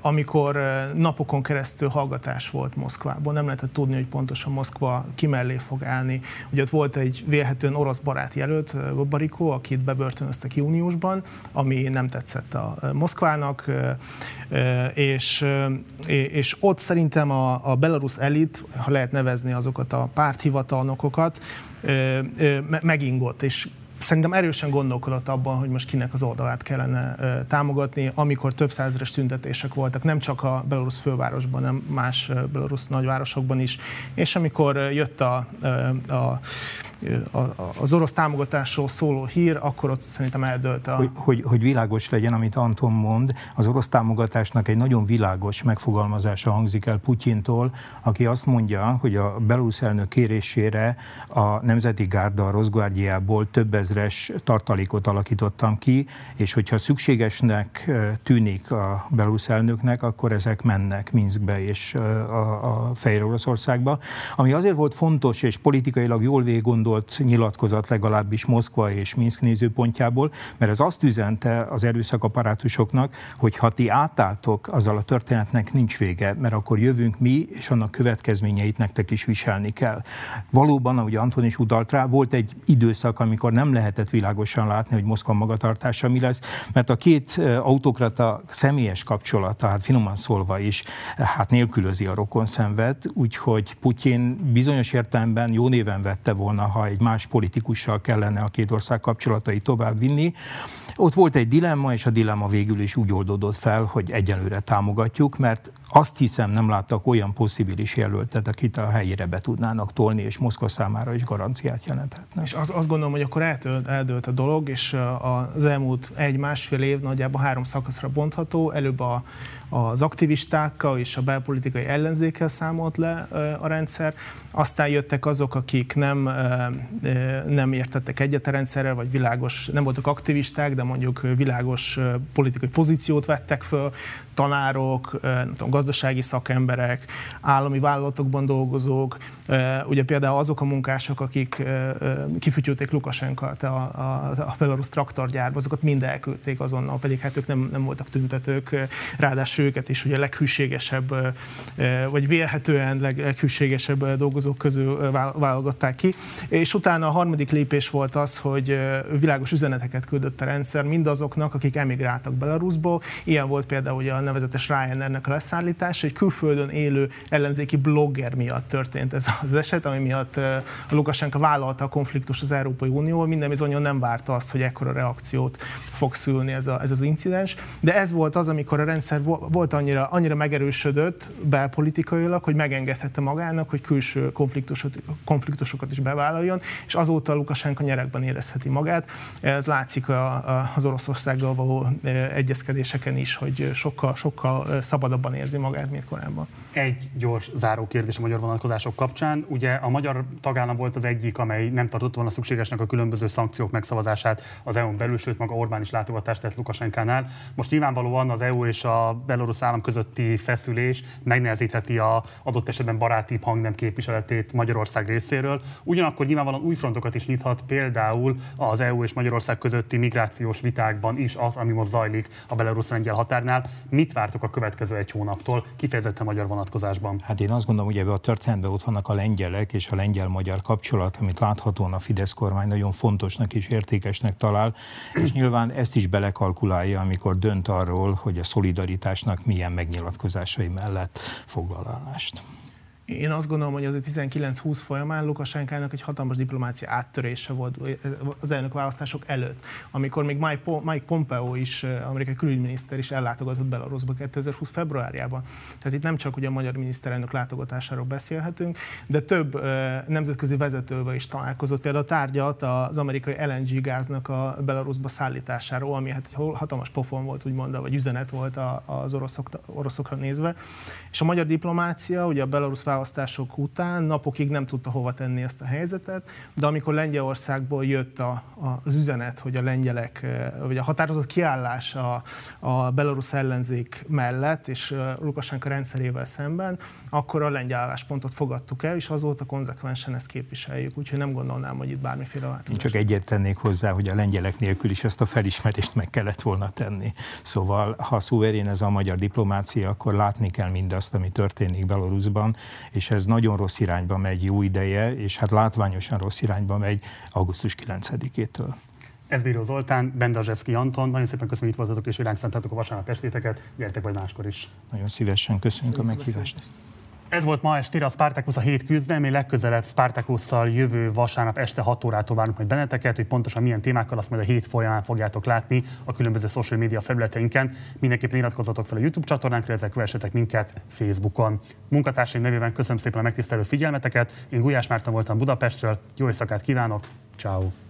Speaker 22: amikor napokon keresztül hallgatás volt Moszkvában. Nem lehetett tudni, hogy pontosan Moszkva ki mellé fog állni. Ugye ott volt egy vélhetően orosz barát jelölt, Barikó, akit bebörtönöztek júniusban, ami nem tetszett a Moszkvának, és, és ott szerintem a, a belarusz elit, ha lehet nevezni azokat a párthivatalnokokat, megingott, és szerintem erősen gondolkodott abban, hogy most kinek az oldalát kellene támogatni, amikor több százeres tüntetések voltak, nem csak a belorusz fővárosban, hanem más belorusz nagyvárosokban is. És amikor jött a, a, a, az orosz támogatásról szóló hír, akkor ott szerintem eldőlt a...
Speaker 21: Hogy, hogy, hogy világos legyen, amit Anton mond, az orosz támogatásnak egy nagyon világos megfogalmazása hangzik el Putyintól, aki azt mondja, hogy a belorusz elnök kérésére a Nemzeti Gárda a Rosguardiából több ezer ezres tartalékot alakítottam ki, és hogyha szükségesnek tűnik a belusz elnöknek, akkor ezek mennek Minskbe és a, a Fehér Oroszországba. Ami azért volt fontos és politikailag jól véggondolt nyilatkozat legalábbis Moszkva és Minsk nézőpontjából, mert ez azt üzente az erőszakaparátusoknak, hogy ha ti átálltok, azzal a történetnek nincs vége, mert akkor jövünk mi, és annak következményeit nektek is viselni kell. Valóban, ahogy Anton is utalt rá, volt egy időszak, amikor nem lehetett világosan látni, hogy Moszkva magatartása mi lesz, mert a két autokrata személyes kapcsolata, hát finoman szólva is, hát nélkülözi a rokon szenved, úgyhogy Putyin bizonyos értelemben jó néven vette volna, ha egy más politikussal kellene a két ország kapcsolatai tovább vinni. Ott volt egy dilemma, és a dilemma végül is úgy oldódott fel, hogy egyelőre támogatjuk, mert azt hiszem nem láttak olyan possibilis jelöltet, akit a helyére be tudnának tolni, és Moszkva számára is garanciát jelenthetnek.
Speaker 22: És az, azt gondolom, hogy akkor eldőlt, eldőlt a dolog, és az elmúlt egy-másfél év nagyjából három szakaszra bontható. Előbb a, az aktivistákkal és a belpolitikai ellenzékkel számolt le a rendszer, aztán jöttek azok, akik nem, nem értettek egyet a rendszerrel, vagy világos, nem voltak aktivisták, de mondjuk világos politikai pozíciót vettek föl, tanárok, nem tudom, gazdasági szakemberek, állami vállalatokban dolgozók, ugye például azok a munkások, akik kifütyülték Lukasenkát a, a, a Belarus traktorgyárba, azokat mind elküldték azonnal, pedig hát ők nem, nem voltak tüntetők, ráadásul őket is ugye a leghűségesebb, vagy vélhetően leg, leghűségesebb dolgozók közül válogatták ki. És utána a harmadik lépés volt az, hogy világos üzeneteket küldött a rendszer mindazoknak, akik emigráltak Belarusból. Ilyen volt például ugye a nevezetes Ryanairnek a leszállítása, egy külföldön élő ellenzéki blogger miatt történt ez az eset, ami miatt a Lukasenka vállalta a konfliktus az Európai Unióval, minden bizonyon nem várta azt, hogy ekkora reakciót fog szülni ez, a, ez az incidens, de ez volt az, amikor a rendszer volt annyira, annyira megerősödött belpolitikailag, hogy megengedhette magának, hogy külső konfliktusokat is bevállaljon, és azóta Lukasenka nyerekben érezheti magát. Ez látszik a, a, az Oroszországgal való egyezkedéseken is, hogy sokkal, sokkal szabadabban érzi magát, mint korábban.
Speaker 1: Egy gyors záró kérdés a magyar vonatkozások kapcsán. Ugye a magyar tagállam volt az egyik, amely nem tartott volna szükségesnek a különböző szankciók megszavazását az EU-n belül, sőt maga Orbán is látogatást tett Lukasenkánál. Most nyilvánvalóan az EU és a belorusz állam közötti feszülés megnehezítheti a adott esetben baráti hangnem képviseletét Magyarország részéről. Ugyanakkor nyilvánvalóan új frontokat is nyithat, például az EU és Magyarország közötti migrációs vitákban is az, ami most zajlik a belorusz-lengyel határnál. Mit vártok a következő egy hónaptól, kifejezetten magyar vonatkozásban?
Speaker 21: Hát én azt gondolom, hogy ebbe a történetben ott vannak a lengyelek és a lengyel-magyar kapcsolat, amit láthatóan a Fidesz kormány nagyon fontos fontosnak és értékesnek talál, és nyilván ezt is belekalkulálja, amikor dönt arról, hogy a szolidaritásnak milyen megnyilatkozásai mellett foglalást.
Speaker 22: Én azt gondolom, hogy az a 19-20 folyamán Lukashenkának egy hatalmas diplomácia áttörése volt az elnök választások előtt, amikor még Mike Pompeo is, amerikai külügyminiszter is ellátogatott Belarusba 2020 februárjában. Tehát itt nem csak ugye a magyar miniszterelnök látogatásáról beszélhetünk, de több nemzetközi vezetővel is találkozott. Például tárgyalt az amerikai LNG gáznak a Belarusba szállításáról, ami hát egy hatalmas pofon volt, úgymond, vagy üzenet volt az oroszok, oroszokra nézve. És a magyar diplomácia, ugye a Belarus választások után napokig nem tudta hova tenni ezt a helyzetet, de amikor Lengyelországból jött a, a, az üzenet, hogy a lengyelek, vagy a határozott kiállás a, a belorusz ellenzék mellett, és Lukasenka rendszerével szemben, akkor a lengyel álláspontot fogadtuk el, és azóta konzekvensen ezt képviseljük, úgyhogy nem gondolnám, hogy itt bármiféle változás.
Speaker 21: Én csak egyet tennék hozzá, hogy a lengyelek nélkül is ezt a felismerést meg kellett volna tenni. Szóval, ha szuverén ez a magyar diplomácia, akkor látni kell mindazt, ami történik Belarusban, és ez nagyon rossz irányba megy jó ideje, és hát látványosan rossz irányba megy augusztus 9-től.
Speaker 1: Ez Bíró Zoltán, Bendazsevszki Anton, nagyon szépen köszönöm, hogy itt voltatok és irányt a vasárnap estéteket, gyertek majd máskor is.
Speaker 21: Nagyon szívesen köszönjük Szépen a meghívást. Köszönjük.
Speaker 1: Ez volt ma estére a Spartacus a hét küzdelmi, legközelebb Spartacusszal jövő vasárnap este 6 órától várunk majd benneteket, hogy pontosan milyen témákkal azt majd a hét folyamán fogjátok látni a különböző social media felületeinken. Mindenképpen iratkozzatok fel a YouTube csatornánkra, illetve kövessetek minket Facebookon. Munkatársaim nevében köszönöm szépen a megtisztelő figyelmeteket. Én Gulyás Márton voltam Budapestről, jó éjszakát kívánok, ciao.